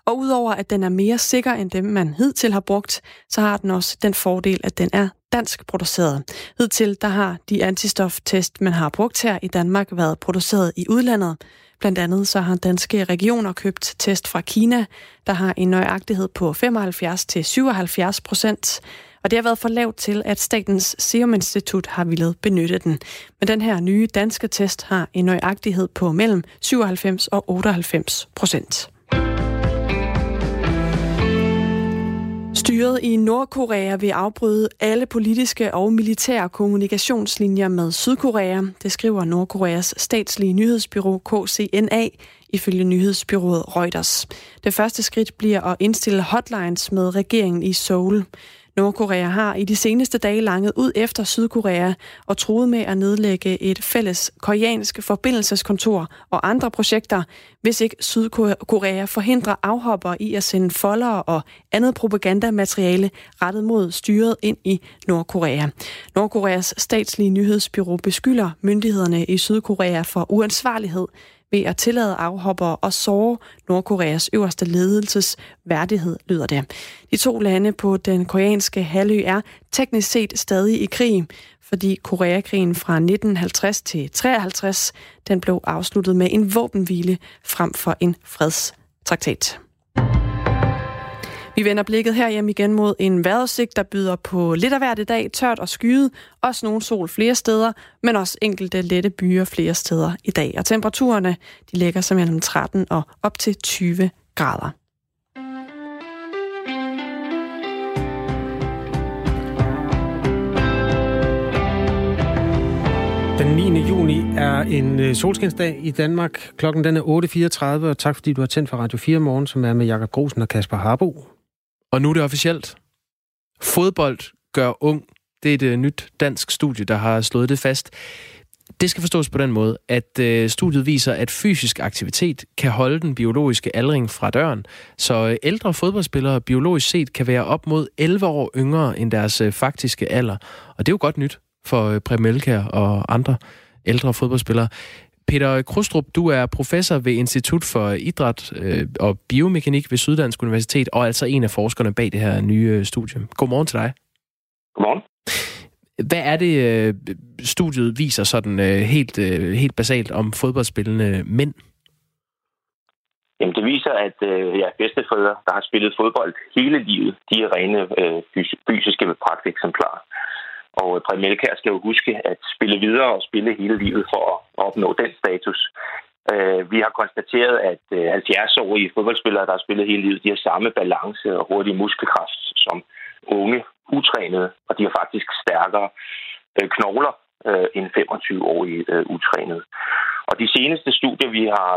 Og udover at den er mere sikker end dem, man hidtil har brugt, så har den også den fordel, at den er dansk produceret. Hidtil der har de antistoftest, man har brugt her i Danmark, været produceret i udlandet. Blandt andet så har danske regioner købt test fra Kina, der har en nøjagtighed på 75-77 procent. Og det har været for lavt til, at Statens Serum Institut har ville benytte den. Men den her nye danske test har en nøjagtighed på mellem 97 og 98 procent. Styret i Nordkorea vil afbryde alle politiske og militære kommunikationslinjer med Sydkorea. Det skriver Nordkoreas statslige nyhedsbyrå KCNA ifølge nyhedsbyrået Reuters. Det første skridt bliver at indstille hotlines med regeringen i Seoul. Nordkorea har i de seneste dage langet ud efter Sydkorea og troet med at nedlægge et fælles koreansk forbindelseskontor og andre projekter, hvis ikke Sydkorea forhindrer afhopper i at sende foldere og andet propagandamateriale rettet mod styret ind i Nordkorea. Nordkoreas statslige nyhedsbyrå beskylder myndighederne i Sydkorea for uansvarlighed ved at tillade afhopper og såre Nordkoreas øverste ledelses værdighed, lyder det. De to lande på den koreanske halvø er teknisk set stadig i krig, fordi Koreakrigen fra 1950 til 53 den blev afsluttet med en våbenhvile frem for en fredstraktat. Vi vender blikket her hjem igen mod en vejrudsigt, der byder på lidt af hvert i dag, tørt og skyet, også nogle sol flere steder, men også enkelte lette byer flere steder i dag. Og temperaturerne, de ligger sig mellem 13 og op til 20 grader. Den 9. juni er en øh, solskinsdag i Danmark. Klokken den er 8.34, og tak fordi du har tændt for Radio 4 morgen, som er med Jakob Grosen og Kasper Harbo. Og nu er det officielt. Fodbold gør ung. Det er et uh, nyt dansk studie, der har slået det fast. Det skal forstås på den måde, at øh, studiet viser, at fysisk aktivitet kan holde den biologiske aldring fra døren, så øh, ældre fodboldspillere biologisk set kan være op mod 11 år yngre end deres faktiske alder. Og det er jo godt nyt for Præm og andre ældre fodboldspillere. Peter Krustrup, du er professor ved Institut for Idræt øh, og Biomekanik ved Syddansk Universitet, og altså en af forskerne bag det her nye øh, studie. Godmorgen til dig. Godmorgen. Hvad er det, øh, studiet viser sådan helt, helt basalt om fodboldspillende mænd? Jamen, det viser, at øh, ja, bedstefædre, der har spillet fodbold hele livet, de er rene øh, fysiske pragteksemplarer. Og øh, Præm Melkær skal jo huske at spille videre og spille hele livet for at opnå den status. Øh, vi har konstateret, at øh, 70-årige fodboldspillere, der har spillet hele livet, de har samme balance og hurtig muskelkraft som unge, utrænede, og de har faktisk stærkere knogler end 25-årige utrænede. Og de seneste studier, vi har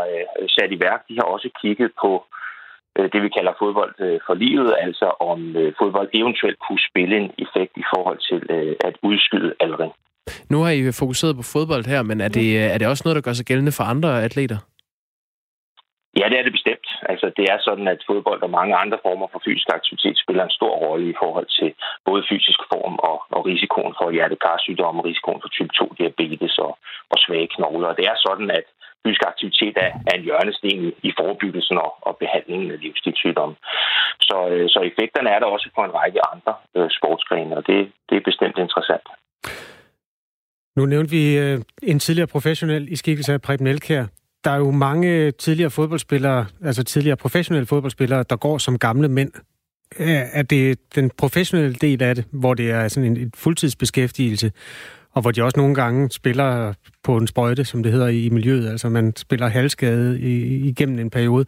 sat i værk, de har også kigget på øh, det, vi kalder fodbold øh, for livet, altså om øh, fodbold eventuelt kunne spille en effekt i forhold til øh, at udskyde aldring. Nu har I fokuseret på fodbold her, men er det, er det også noget, der gør sig gældende for andre atleter? Ja, det er det bestemt. Altså, det er sådan, at fodbold og mange andre former for fysisk aktivitet spiller en stor rolle i forhold til både fysisk form og, og risikoen for hjertekarsygdomme, risikoen for type 2-diabetes og, og svage knogler. Og det er sådan, at fysisk aktivitet er, er en hjørnesten i, i forebyggelsen og, og behandlingen af livsstilssygdomme. Så, øh, så effekterne er der også på en række andre øh, sportsgrene, og det, det er bestemt interessant. Nu nævnte vi øh, en tidligere professionel i skikkelse af Preben Elkær, der er jo mange tidligere fodboldspillere, altså tidligere professionelle fodboldspillere, der går som gamle mænd. Øh, er det den professionelle del af det, hvor det er sådan en, fuldtidsbeskæftigelse, og hvor de også nogle gange spiller på en sprøjte, som det hedder i miljøet, altså man spiller halvskade igennem en periode.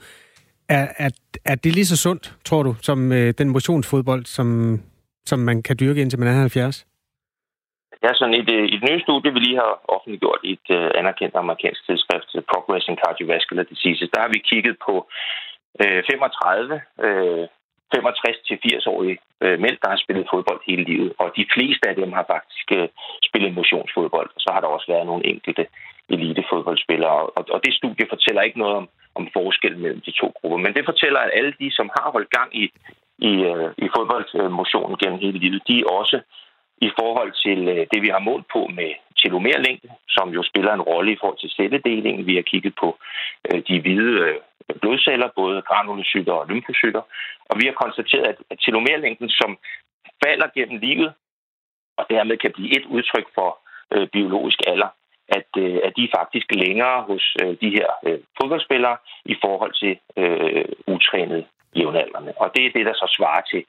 Er, er, er det lige så sundt, tror du, som øh, den motionsfodbold, som, som man kan dyrke indtil man er 70? Ja, sådan et, et nyt studie, vi lige har offentliggjort i et øh, anerkendt amerikansk tidsskrift, Progress in Cardiovascular Diseases, der har vi kigget på øh, 35 øh, 65-80-årige øh, mænd, der har spillet fodbold hele livet. Og de fleste af dem har faktisk øh, spillet motionsfodbold. Så har der også været nogle enkelte elitefodboldspillere. Og, og det studie fortæller ikke noget om, om forskel mellem de to grupper. Men det fortæller, at alle de, som har holdt gang i, i, øh, i fodboldmotionen gennem hele livet, de også i forhold til øh, det, vi har målt på med telomerlængde, som jo spiller en rolle i forhold til celledelingen. Vi har kigget på øh, de hvide øh, blodceller, både granulocytter og lymfocytter, og vi har konstateret, at telomerlængden, som falder gennem livet, og dermed kan blive et udtryk for biologisk alder, at, at de er faktisk længere hos de her fodboldspillere i forhold til øh, utrænede jævnaldrende. Og det er det, der så svarer til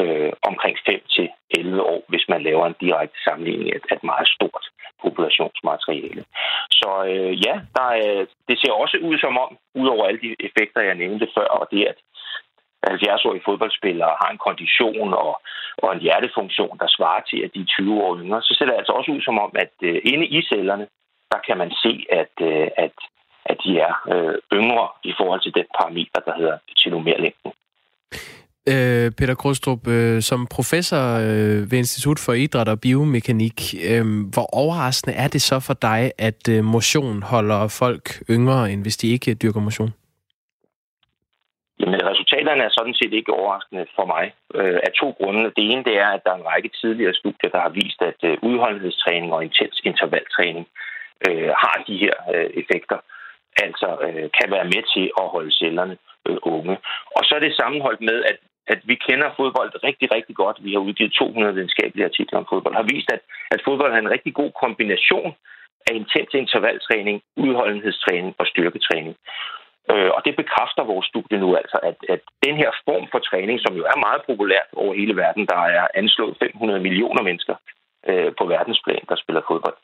øh, omkring 5 til 11 år, hvis man laver en direkte sammenligning af et meget stort populationsmateriale. Så øh, ja, der er, det ser også ud som om, udover alle de effekter, jeg nævnte før, og det at 70-årige fodboldspillere har en kondition og, og en hjertefunktion, der svarer til, at de er 20 år yngre, så ser det altså også ud som om, at øh, inde i cellerne, der kan man se, at, øh, at, at de er øh, yngre i forhold til den parameter, der hedder telomerlængden. Øh, Peter Krostrup, øh, som professor øh, ved Institut for Idræt og Biomekanik, øh, hvor overraskende er det så for dig, at øh, motion holder folk yngre, end hvis de ikke dyrker motion? Jamen, resultaterne er sådan set ikke overraskende for mig øh, af to grunde. Det ene det er, at der er en række tidligere studier, der har vist, at øh, udholdenhedstræning og intens intervaltræning øh, har de her øh, effekter, altså øh, kan være med til at holde cellerne øh, unge. Og så er det sammenholdt med, at at vi kender fodbold rigtig, rigtig godt. Vi har udgivet 200 videnskabelige artikler om fodbold. Har vist, at, at fodbold er en rigtig god kombination af intens intervaltræning, udholdenhedstræning og styrketræning. Øh, og det bekræfter vores studie nu altså, at, at den her form for træning, som jo er meget populært over hele verden, der er anslået 500 millioner mennesker øh, på verdensplan, der spiller fodbold,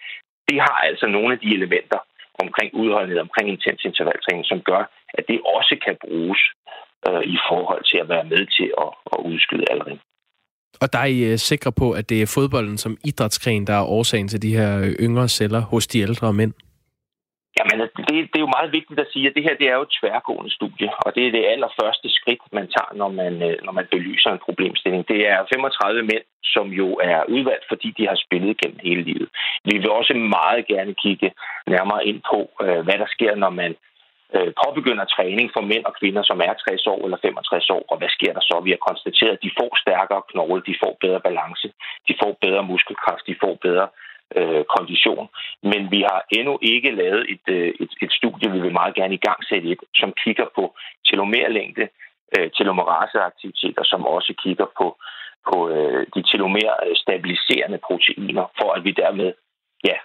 det har altså nogle af de elementer omkring udholdenhed, omkring intens intervaltræning, som gør, at det også kan bruges øh, i forhold til at være med til at, at udskyde aldring. Og der er I øh, sikre på, at det er fodbolden som idrætsgren, der er årsagen til de her øh, yngre celler hos de ældre mænd? Jamen, det, det er jo meget vigtigt at sige, at det her det er jo et tværgående studie, og det er det allerførste skridt, man tager, når man, øh, når man belyser en problemstilling. Det er 35 mænd, som jo er udvalgt, fordi de har spillet gennem hele livet. Vi vil også meget gerne kigge nærmere ind på, hvad der sker, når man øh, påbegynder træning for mænd og kvinder, som er 60 år eller 65 år, og hvad sker der så? Vi har konstateret, at de får stærkere knogle, de får bedre balance, de får bedre muskelkraft, de får bedre øh, kondition. Men vi har endnu ikke lavet et, øh, et, et studie, vi vil meget gerne i gang sætte et, som kigger på telomerlængde, øh, telomeraseaktiviteter, som også kigger på, på øh, de telomer øh, stabiliserende proteiner, for at vi dermed ja,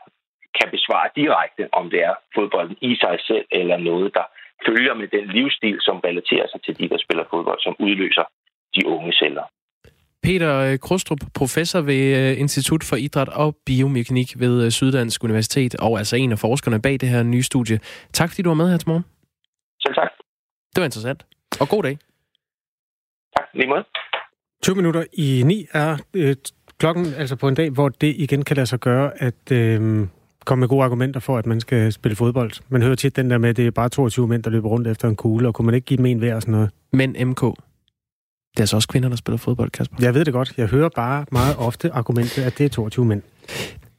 kan besvare direkte, om det er fodbolden i sig selv, eller noget, der følger med den livsstil, som relaterer sig til de, der spiller fodbold, som udløser de unge celler. Peter øh, Krustrup, professor ved øh, Institut for Idræt og Biomekanik ved øh, Syddansk Universitet, og altså en af forskerne bag det her nye studie. Tak fordi du var med her til morgen. Selv tak. Det var interessant. Og god dag. Tak, lige måde. 20 minutter i 9 er øh, klokken, altså på en dag, hvor det igen kan lade sig gøre, at øh, komme med gode argumenter for, at man skal spille fodbold. Man hører tit den der med, at det er bare 22 mænd, der løber rundt efter en kugle, og kunne man ikke give dem en hver og sådan noget? Men MK, det er altså også kvinder, der spiller fodbold, Kasper. Jeg ved det godt. Jeg hører bare meget ofte argumentet, at det er 22 mænd.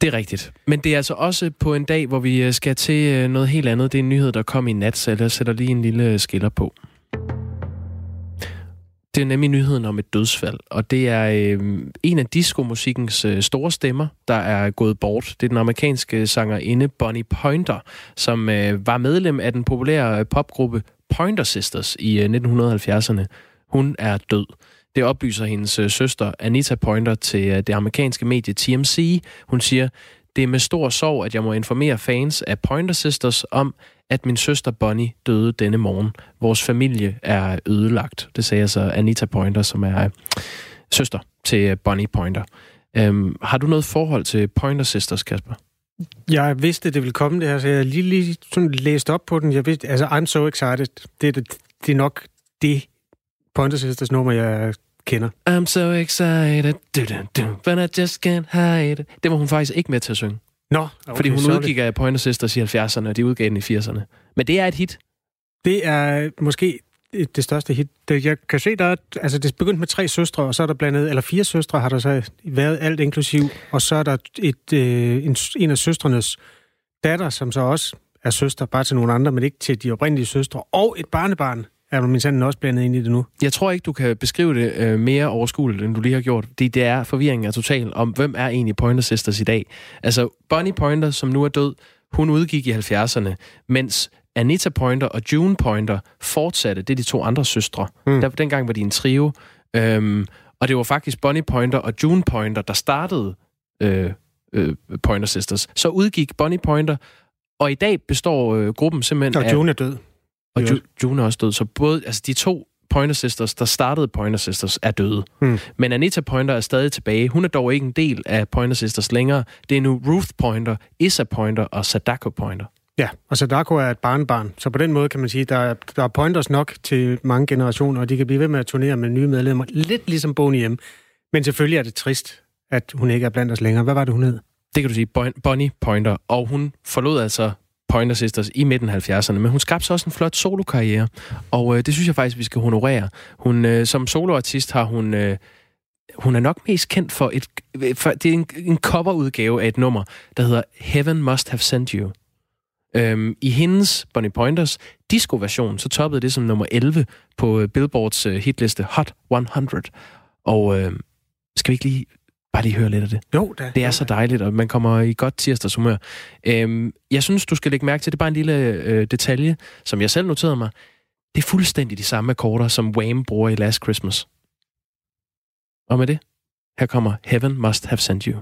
Det er rigtigt. Men det er altså også på en dag, hvor vi øh, skal til øh, noget helt andet. Det er en nyhed, der kom i nat, så jeg sætter lige en lille øh, skiller på. Det er nemlig nyheden om et dødsfald, og det er øh, en af diskomusikkens øh, store stemmer, der er gået bort. Det er den amerikanske sangerinde Bonnie Pointer, som øh, var medlem af den populære øh, popgruppe Pointer Sisters i øh, 1970'erne. Hun er død. Det oplyser hendes øh, søster Anita Pointer til øh, det amerikanske medie TMC. Hun siger, det er med stor sorg, at jeg må informere fans af Pointer Sisters om, at min søster Bonnie døde denne morgen. Vores familie er ødelagt. Det sagde altså Anita Pointer, som er øh, søster til Bonnie Pointer. Øhm, har du noget forhold til Pointer Sisters, Kasper? Jeg vidste, det ville komme det her, så jeg lige, lige sådan læst op på den. Jeg vidste, altså, I'm so excited. Det, det, det er nok det Pointer Sisters nummer, jeg kender. I'm so excited, but I just can't hide it. Det var hun faktisk ikke med til at synge. Nå, okay, Fordi hun udgik af Pointer Sisters i 70'erne, og de udgav den i 80'erne. Men det er et hit. Det er måske det største hit. Jeg kan se, der er, altså det er begyndt med tre søstre, og så er der blandet, eller fire søstre har der så været alt inklusiv, og så er der et, øh, en, en af søstrenes datter, som så også er søster, bare til nogle andre, men ikke til de oprindelige søstre, og et barnebarn, er du min også blandet ind i det nu? Jeg tror ikke, du kan beskrive det øh, mere overskueligt, end du lige har gjort. Det, det er forvirringen er total om, hvem er egentlig Pointer Sisters i dag. Altså, Bonnie Pointer, som nu er død, hun udgik i 70'erne, mens Anita Pointer og June Pointer fortsatte. Det er de to andre søstre. Mm. Der, dengang var de en trio. Øhm, og det var faktisk Bonnie Pointer og June Pointer, der startede øh, øh, Pointer Sisters. Så udgik Bonnie Pointer, og i dag består øh, gruppen simpelthen og af... Og June er død. Og Ju- June er også død. Så både, altså de to Pointer Sisters, der startede Pointer Sisters, er døde. Hmm. Men Anita Pointer er stadig tilbage. Hun er dog ikke en del af Pointer Sisters længere. Det er nu Ruth Pointer, Issa Pointer og Sadako Pointer. Ja, og Sadako er et barnbarn. Så på den måde kan man sige, der er, der er pointers nok til mange generationer, og de kan blive ved med at turnere med nye medlemmer. Lidt ligesom Bonnie M. Men selvfølgelig er det trist, at hun ikke er blandt os længere. Hvad var det, hun hed? Det kan du sige, Bonnie Pointer. Og hun forlod altså Pointer Sisters i midten af 70'erne, men hun skabte så også en flot solokarriere, og øh, det synes jeg faktisk, vi skal honorere. Hun, øh, som soloartist har hun... Øh, hun er nok mest kendt for et... For, det er en, en coverudgave af et nummer, der hedder Heaven Must Have Sent You. Øhm, I hendes, Bonnie Pointers, disco-version, så toppede det som nummer 11 på øh, Billboards øh, hitliste Hot 100. Og øh, skal vi ikke lige bare lige høre lidt af det. Jo, da. Det er så dejligt, og man kommer i godt tirsdagshumør. Øhm, jeg synes, du skal lægge mærke til, det er bare en lille øh, detalje, som jeg selv noterede mig. Det er fuldstændig de samme akkorder, som Wham bruger i Last Christmas. Og med det, her kommer Heaven Must Have Sent You.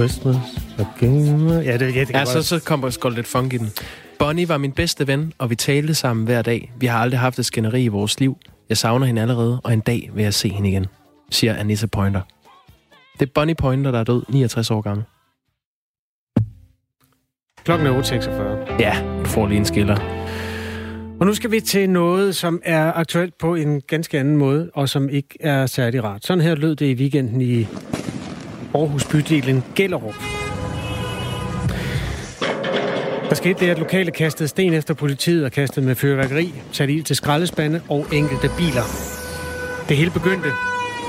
Christmas. Okay. Ja, det, ja, det ja så, så kommer der lidt funk i den. Bonnie var min bedste ven, og vi talte sammen hver dag. Vi har aldrig haft et skænderi i vores liv. Jeg savner hende allerede, og en dag vil jeg se hende igen, siger Anissa Pointer. Det er Bonnie Pointer, der er død, 69 år gammel. Klokken er 8.46. Ja, du får lige en skiller. Og nu skal vi til noget, som er aktuelt på en ganske anden måde, og som ikke er særlig rart. Sådan her lød det i weekenden i Aarhus bydelen Gellerup. Der skete det, at lokale kastede sten efter politiet og kastede med fyrværkeri, satte ild til skraldespande og enkelte biler. Det hele begyndte,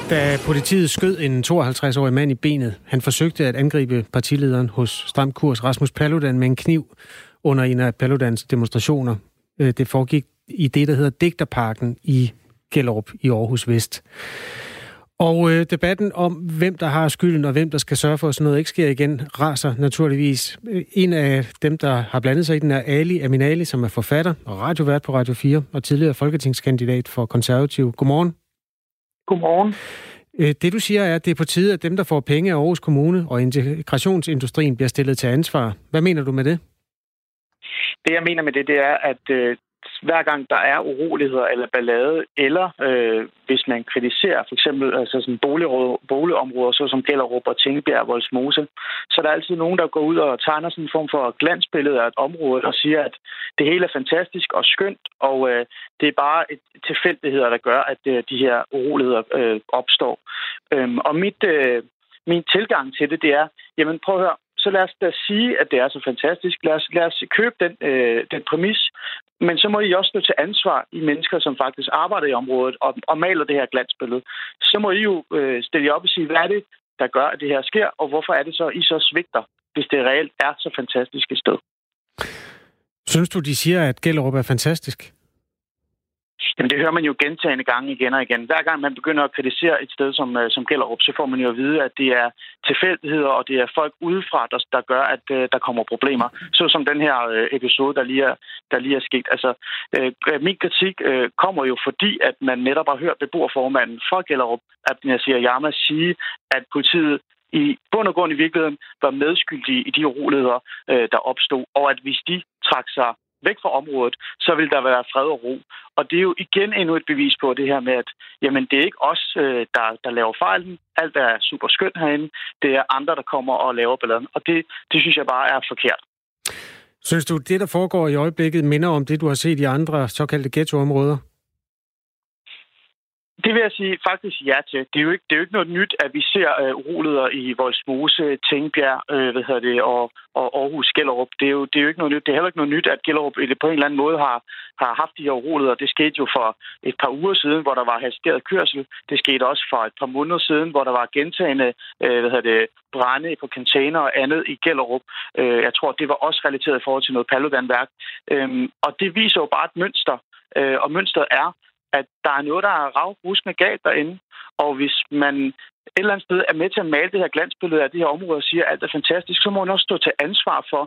da politiet skød en 52-årig mand i benet. Han forsøgte at angribe partilederen hos Stram Kurs, Rasmus Paludan, med en kniv under en af Paludans demonstrationer. Øh, det foregik i det, der hedder Digterparken i Gellerup i Aarhus Vest. Og øh, debatten om, hvem der har skylden og hvem der skal sørge for, at sådan noget ikke sker igen, raser naturligvis. En af dem, der har blandet sig i den, er Ali Aminali, som er forfatter og radiovært på Radio 4 og tidligere folketingskandidat for konservativ. Godmorgen. Godmorgen. Øh, det du siger er, at det er på tide, at dem, der får penge af Aarhus Kommune og integrationsindustrien bliver stillet til ansvar. Hvad mener du med det? Det jeg mener med det, det er, at øh, hver gang der er uroligheder eller ballade, eller øh, hvis man kritiserer for eksempel altså sådan boligområder, så som Gellerup og Tingebjerg, Voldsmose, så er der altid nogen, der går ud og tegner sådan en form for glansbillede af et område og siger, at det hele er fantastisk og skønt, og øh, det er bare et tilfældigheder, der gør, at øh, de her uroligheder øh, opstår. Øhm, og mit, øh, min tilgang til det, det er, jamen prøv at høre, så lad os da sige, at det er så fantastisk. Lad os, lad os købe den, øh, den præmis. Men så må I også stå til ansvar i mennesker, som faktisk arbejder i området og, og maler det her glansbillede. Så må I jo øh, stille jer op og sige, hvad er det, der gør, at det her sker, og hvorfor er det så, I så svigter, hvis det reelt er så fantastisk et sted. Synes du, de siger, at Gellerup er fantastisk? Jamen, det hører man jo gentagende gange igen og igen. Hver gang man begynder at kritisere et sted som, øh, som Gellerup, så får man jo at vide, at det er tilfældigheder, og det er folk udefra, der, der gør, at øh, der kommer problemer. Så som den her øh, episode, der lige, er, der lige er sket. Altså, min kritik kommer jo fordi, at man netop har hørt beboerformanden fra Gellerup, at jeg siger, Yama sige, at politiet i bund og grund i virkeligheden var medskyldige i de uroligheder, øh, der opstod, og at hvis de trak sig væk fra området, så vil der være fred og ro. Og det er jo igen endnu et bevis på det her med, at jamen, det er ikke os, øh, der, der laver fejlen. Alt er super skønt herinde. Det er andre, der kommer og laver balladen. Og det, det synes jeg bare er forkert. Synes du, det, der foregår i øjeblikket, minder om det, du har set i andre såkaldte ghettoområder? Det vil jeg sige faktisk ja til. Det er jo ikke, det er jo ikke noget nyt, at vi ser øh, uroligheder i Voldsmose, Tingbjerg øh, hvad hedder det, og, og Aarhus, Gellerup. Det er, jo, det er jo ikke noget nyt. Det er heller ikke noget nyt, at Gellerup på en eller anden måde har, har haft de her uroligheder. Det skete jo for et par uger siden, hvor der var hastigeret kørsel. Det skete også for et par måneder siden, hvor der var gentagende øh, hvad hedder det, brænde på container og andet i Gellerup. Øh, jeg tror, det var også relateret i forhold til noget paludanværk. Øh, og det viser jo bare et mønster. Øh, og mønstret er, at der er noget, der er ravruskende galt derinde. Og hvis man et eller andet sted er med til at male det her glansbillede af det her område og siger, at alt er fantastisk, så må man også stå til ansvar for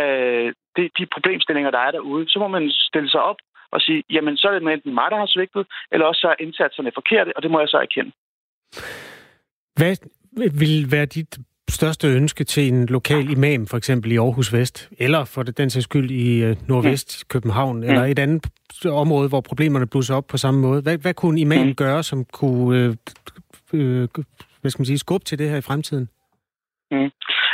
øh, de, de problemstillinger, der er derude. Så må man stille sig op og sige, jamen så er det enten mig, der har svigtet, eller også så er indsatserne forkerte, og det må jeg så erkende. Hvad vil være dit største ønske til en lokal imam, for eksempel i Aarhus Vest, eller for den sags skyld i øh, Nordvest, ja. København, ja. eller et andet område, hvor problemerne blusser op på samme måde. Hvad, hvad kunne imamen mm. gøre, som kunne øh, øh, hvad skal man sige, skubbe til det her i fremtiden? Mm.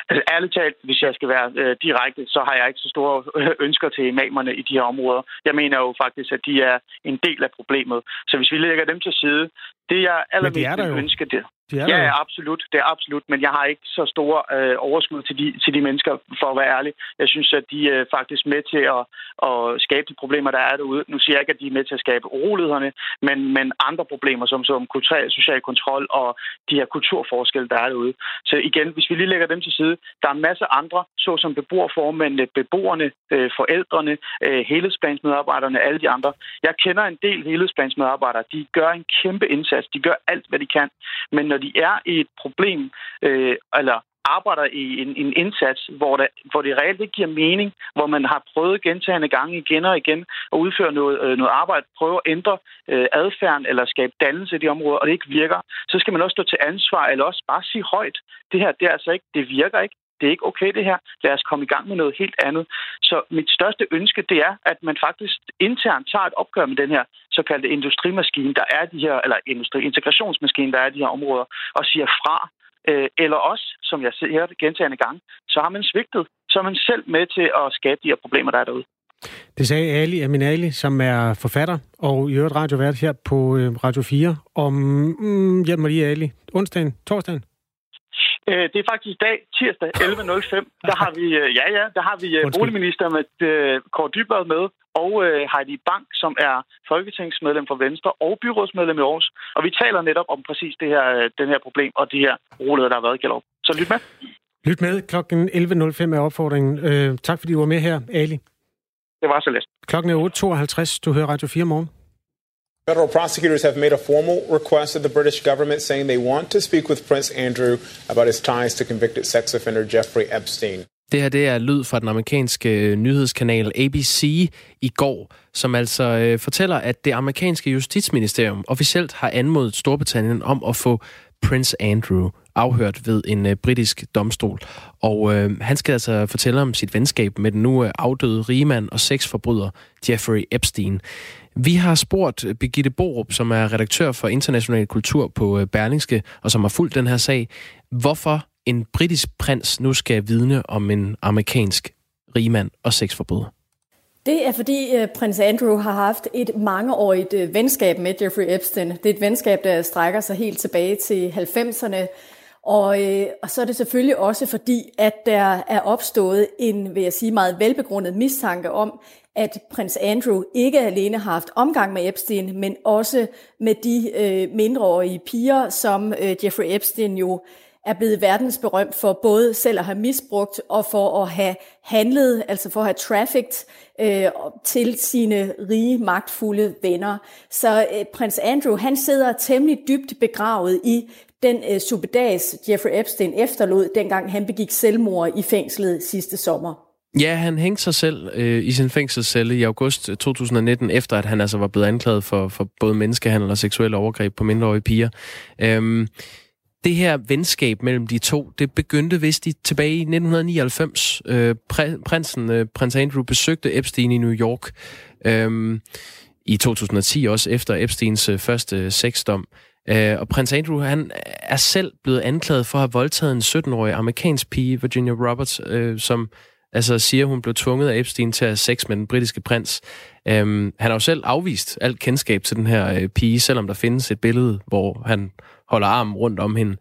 Altså ærligt talt, hvis jeg skal være øh, direkte, så har jeg ikke så store øh, ønsker til imamerne i de her områder. Jeg mener jo faktisk, at de er en del af problemet. Så hvis vi lægger dem til side, det jeg allermest ønsker, det, de er ja, ja, absolut. Det er absolut. Men jeg har ikke så store øh, overskud til de, til de mennesker, for at være ærlig. Jeg synes, at de er øh, faktisk med til at, at skabe de problemer, der er derude. Nu siger jeg ikke, at de er med til at skabe urolighederne, men, men andre problemer, som, som kulturel social kontrol og de her kulturforskelle, der er derude. Så igen, hvis vi lige lægger dem til side, der er en masse andre, såsom beboerformændene, beboerne, øh, forældrene, øh, helhedsplansmedarbejderne, alle de andre. Jeg kender en del helhedsplansmedarbejdere. De gør en kæmpe indsats. De gør alt, hvad de kan. Men når de er i et problem, øh, eller arbejder i en, en indsats, hvor, der, hvor det reelt ikke giver mening, hvor man har prøvet gentagende gange igen og igen at udføre noget, øh, noget arbejde, prøve at ændre øh, adfærden eller skabe dannelse i de områder, og det ikke virker, så skal man også stå til ansvar, eller også bare sige højt, det her, det er altså ikke, det virker ikke, det er ikke okay det her. Lad os komme i gang med noget helt andet. Så mit største ønske, det er, at man faktisk internt tager et opgør med den her såkaldte industrimaskine, der er de her, eller industri, integrationsmaskine, der er de her områder, og siger fra. Øh, eller også, som jeg ser det gentagende gange, så har man svigtet. Så er man selv med til at skabe de her problemer, der er derude. Det sagde Ali Amin Ali, som er forfatter og i øvrigt radiovært her på øh, Radio 4 om, mm, hjælp mig lige Ali, onsdagen, torsdagen? Øh, det er faktisk i dag, tirsdag 11.05. Der har vi, øh, ja, ja, der har vi øh, boligminister med Kåre Dybvad med, og Heidi Bank, som er folketingsmedlem for Venstre og byrådsmedlem i Aarhus. Og vi taler netop om præcis det her, den her problem og de her roligheder, der har været i Gellerup. Så lyt med. Lyt med. Klokken 11.05 er opfordringen. Øh, tak fordi du var med her, Ali. Det var så let. Klokken er 8.52. Du hører Radio 4 morgen. Federal prosecutors have made a formal request of the British government saying they want to speak with Prince Andrew about his ties to convicted sex offender Jeffrey Epstein. Det her det er lyd fra den amerikanske øh, nyhedskanal ABC i går, som altså øh, fortæller, at det amerikanske justitsministerium officielt har anmodet Storbritannien om at få Prince Andrew afhørt ved en øh, britisk domstol. Og øh, han skal altså fortælle om sit venskab med den nu øh, afdøde rigemand og sexforbryder Jeffrey Epstein. Vi har spurgt øh, Birgitte Borup, som er redaktør for international kultur på øh, Berlingske, og som har fulgt den her sag, hvorfor en britisk prins nu skal vidne om en amerikansk rigmand og sexforbryder. Det er fordi uh, prins Andrew har haft et mangeårigt uh, venskab med Jeffrey Epstein. Det er et venskab, der strækker sig helt tilbage til 90'erne. Og, øh, og så er det selvfølgelig også fordi, at der er opstået en, vil jeg sige, meget velbegrundet mistanke om, at prins Andrew ikke alene har haft omgang med Epstein, men også med de øh, mindreårige piger, som øh, Jeffrey Epstein jo er blevet verdensberømt for både selv at have misbrugt og for at have handlet, altså for at have trafficked øh, til sine rige, magtfulde venner. Så øh, prins Andrew, han sidder temmelig dybt begravet i den øh, subedags Jeffrey Epstein efterlod, dengang han begik selvmord i fængslet sidste sommer. Ja, han hængte sig selv øh, i sin fængselscelle i august øh, 2019, efter at han altså var blevet anklaget for, for både menneskehandel og seksuelle overgreb på mindreårige piger. Øhm, det her venskab mellem de to, det begyndte vist i, tilbage i 1999. Øh, prinsen, øh, prins Andrew, besøgte Epstein i New York. Øh, I 2010 også, efter Epsteins øh, første øh, sexdom. Øh, og prins Andrew, han er selv blevet anklaget for at have voldtaget en 17-årig amerikansk pige, Virginia Roberts, øh, som Altså siger, hun blev tvunget af Epstein til at have sex med den britiske prins. Øhm, han har jo selv afvist alt kendskab til den her øh, pige, selvom der findes et billede, hvor han holder armen rundt om hende.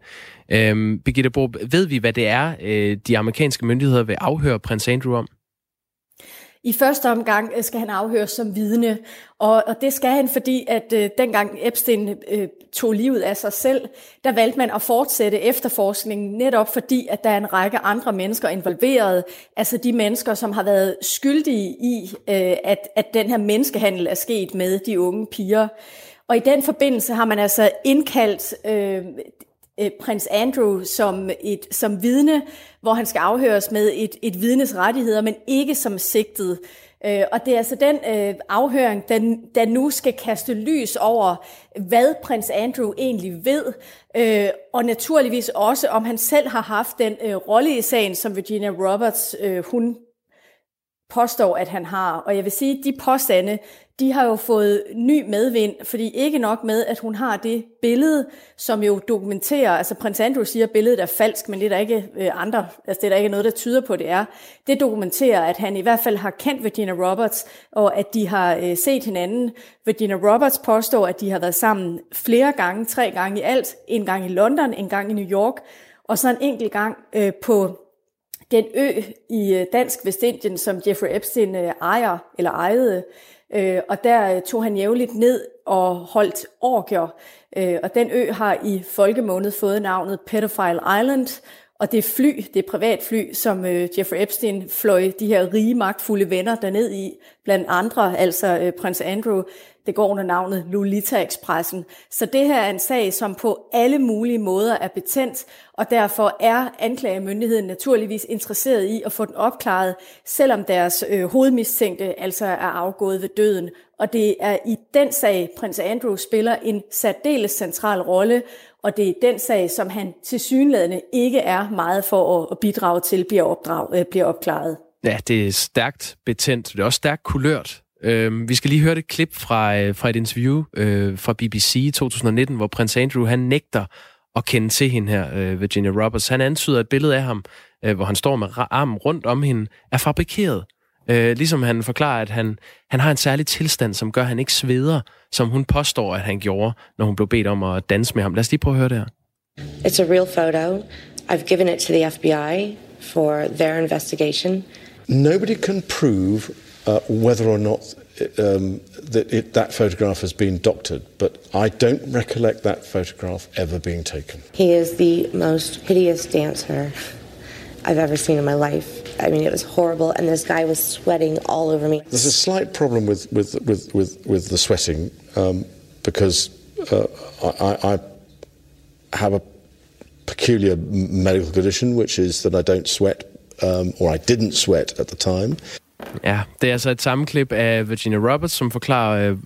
Øhm, Birgitte Bo, ved vi, hvad det er, øh, de amerikanske myndigheder vil afhøre prins Andrew om? I første omgang øh, skal han afhøres som vidne, og, og det skal han, fordi at øh, dengang Epstein øh, tog livet af sig selv, der valgte man at fortsætte efterforskningen, netop fordi, at der er en række andre mennesker involveret, altså de mennesker, som har været skyldige i, øh, at, at den her menneskehandel er sket med de unge piger. Og i den forbindelse har man altså indkaldt øh, øh, prins Andrew som, et, som vidne, hvor han skal afhøres med et, et vidnes rettigheder, men ikke som sigtet. Øh, og det er altså den øh, afhøring, der, der nu skal kaste lys over, hvad prins Andrew egentlig ved, øh, og naturligvis også, om han selv har haft den øh, rolle i sagen, som Virginia Roberts, øh, hun påstår, at han har. Og jeg vil sige, at de påstande, de har jo fået ny medvind, fordi ikke nok med, at hun har det billede, som jo dokumenterer, altså prins Andrew siger, at billedet er falsk, men det er der ikke øh, andre, altså det er der ikke noget, der tyder på, det er. Det dokumenterer, at han i hvert fald har kendt Virginia Roberts, og at de har øh, set hinanden. Virginia Roberts påstår, at de har været sammen flere gange, tre gange i alt. En gang i London, en gang i New York, og så en enkelt gang øh, på den ø i øh, Dansk Vestindien, som Jeffrey Epstein øh, ejer, eller ejede. Øh, og der tog han jævnligt ned og holdt orker. Og den ø har i folkemåned fået navnet Pedophile Island, og det fly, det privatfly, som Jeffrey Epstein fløj de her rige, magtfulde venner derned i, blandt andre, altså prins Andrew, det går under navnet Lolita-ekspressen. Så det her er en sag, som på alle mulige måder er betændt, og derfor er anklagemyndigheden naturligvis interesseret i at få den opklaret, selvom deres øh, hovedmistænkte altså er afgået ved døden. Og det er i den sag, prins Andrew spiller en særdeles central rolle, og det er den sag, som han til synlædende ikke er meget for at bidrage til, bliver, opdrag, øh, bliver opklaret. Ja, det er stærkt betændt. Det er også stærkt kulørt. Øh, vi skal lige høre et klip fra, øh, fra et interview øh, fra BBC i 2019, hvor prins Andrew han nægter at kende til hende her, øh, Virginia Roberts. Han antyder et billede af ham, øh, hvor han står med armen rundt om hende, er fabrikeret. Øh, ligesom han forklarer, at han, han har en særlig tilstand, som gør, at han ikke sveder, som hun påstår, at han gjorde, når hun blev bedt om at danse med ham. Lad os lige prøve at høre det her. It's a real photo. I've given it to the FBI for their investigation. Nobody can prove uh, whether or not um, that it, that photograph has been doctored, but I don't recollect that photograph ever being taken. He is the most hideous dancer I've ever seen in my life. I mean, it was horrible, and this guy was sweating all over me. There's a slight problem with with with with, with the sweating um, because uh, I, I have a peculiar medical condition, which is that I don't sweat, um, or I didn't sweat at the time. Ja, det er altså et sammenklip af Virginia Roberts, som forklarer øh,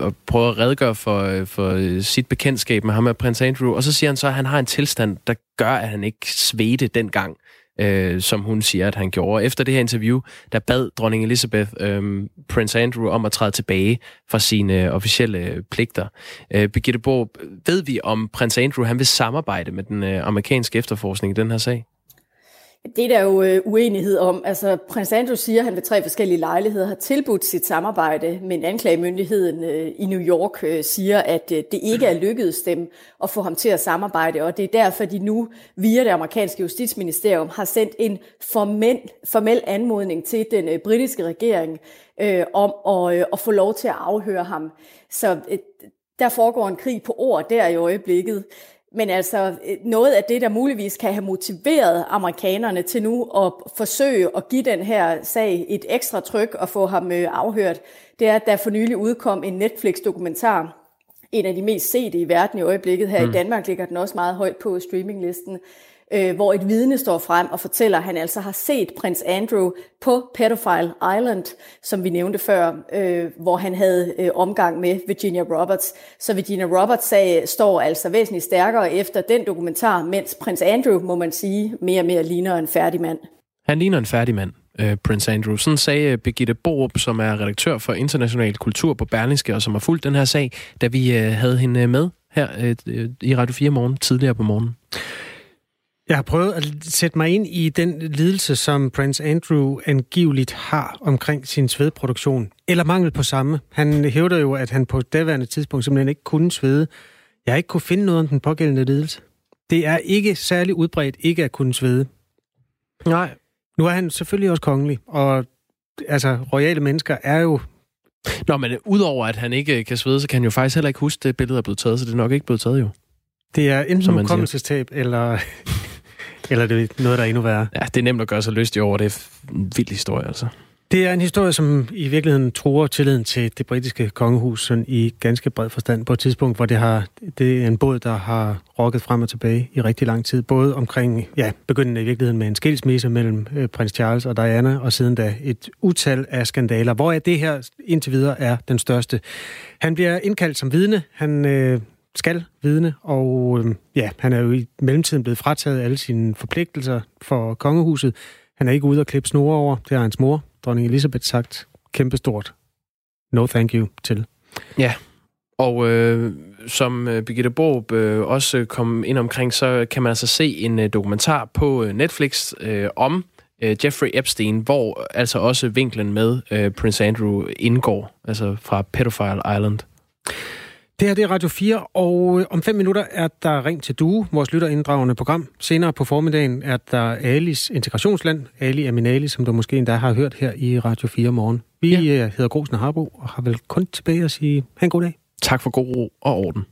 og prøver at redegøre for, øh, for øh, sit bekendtskab med ham og prins Andrew. Og så siger han så, at han har en tilstand, der gør, at han ikke svedte dengang øh, som hun siger, at han gjorde. Efter det her interview, der bad dronning Elizabeth øh, Prince Andrew om at træde tilbage fra sine øh, officielle øh, pligter. Øh, Birgitte Bo, ved vi om prins Andrew han vil samarbejde med den øh, amerikanske efterforskning i den her sag? Det er der jo øh, uenighed om. Altså, prins Andrew siger, at han ved tre forskellige lejligheder har tilbudt sit samarbejde, men anklagemyndigheden øh, i New York øh, siger, at øh, det ikke er lykkedes dem at få ham til at samarbejde, og det er derfor, de nu via det amerikanske justitsministerium har sendt en formel, formel anmodning til den øh, britiske regering øh, om at, øh, at få lov til at afhøre ham. Så øh, der foregår en krig på ord der i øjeblikket. Men altså, noget af det, der muligvis kan have motiveret amerikanerne til nu at forsøge at give den her sag et ekstra tryk og få ham øh, afhørt, det er, at der for nylig udkom en Netflix-dokumentar, en af de mest sete i verden i øjeblikket. Her mm. i Danmark ligger den også meget højt på streaminglisten øh, hvor et vidne står frem og fortæller, at han altså har set prins Andrew på Pedophile Island, som vi nævnte før, øh, hvor han havde øh, omgang med Virginia Roberts. Så Virginia Roberts sag står altså væsentligt stærkere efter den dokumentar, mens prins Andrew, må man sige, mere og mere ligner en færdig mand. Han ligner en færdig mand, øh, Prince Andrew. Sådan sagde øh, Birgitte Borup, som er redaktør for international kultur på Berlingske, og som har fulgt den her sag, da vi øh, havde hende øh, med her øh, øh i Radio 4 morgen, tidligere på morgenen. Jeg har prøvet at sætte mig ind i den lidelse, som Prince Andrew angiveligt har omkring sin svedproduktion, eller mangel på samme. Han hævder jo, at han på daværende tidspunkt simpelthen ikke kunne svede. Jeg har ikke kunne finde noget om den pågældende lidelse. Det er ikke særlig udbredt ikke at kunne svede. Nej. Nu er han selvfølgelig også kongelig, og altså, royale mennesker er jo Nå, men udover at han ikke kan svede, så kan han jo faktisk heller ikke huske, det billede er blevet taget, så det er nok ikke blevet taget jo. Det er enten hukommelsestab, eller eller det er noget, der er endnu værre? Ja, det er nemt at gøre sig lystig over. Det er en vild historie, altså. Det er en historie, som i virkeligheden tror tilliden til det britiske kongehus sådan i ganske bred forstand på et tidspunkt, hvor det, har, det er en båd, der har rokket frem og tilbage i rigtig lang tid. Både omkring, ja, begyndende i virkeligheden med en skilsmisse mellem øh, prins Charles og Diana, og siden da et utal af skandaler, hvor det her indtil videre er den største. Han bliver indkaldt som vidne. Han øh, skal vidne, og øh, ja, han er jo i mellemtiden blevet frataget alle sine forpligtelser for kongehuset. Han er ikke ude og klippe snore over. Det har hans mor, dronning Elisabeth, sagt kæmpestort no thank you til. Ja, og øh, som øh, Birgitte Borup øh, også kom ind omkring, så kan man altså se en øh, dokumentar på øh, Netflix øh, om øh, Jeffrey Epstein, hvor øh, altså også vinklen med øh, Prince Andrew indgår, altså fra Pedophile Island. Det her det er Radio 4, og øh, om fem minutter er der Ring til Due, vores lytterinddragende program. Senere på formiddagen er der Alis integrationsland, Ali Aminali, som du måske endda har hørt her i Radio 4 morgen. Vi ja. Øh, hedder Grosen og Harbo, og har vel kun tilbage at sige, ha' en god dag. Tak for god ro og orden.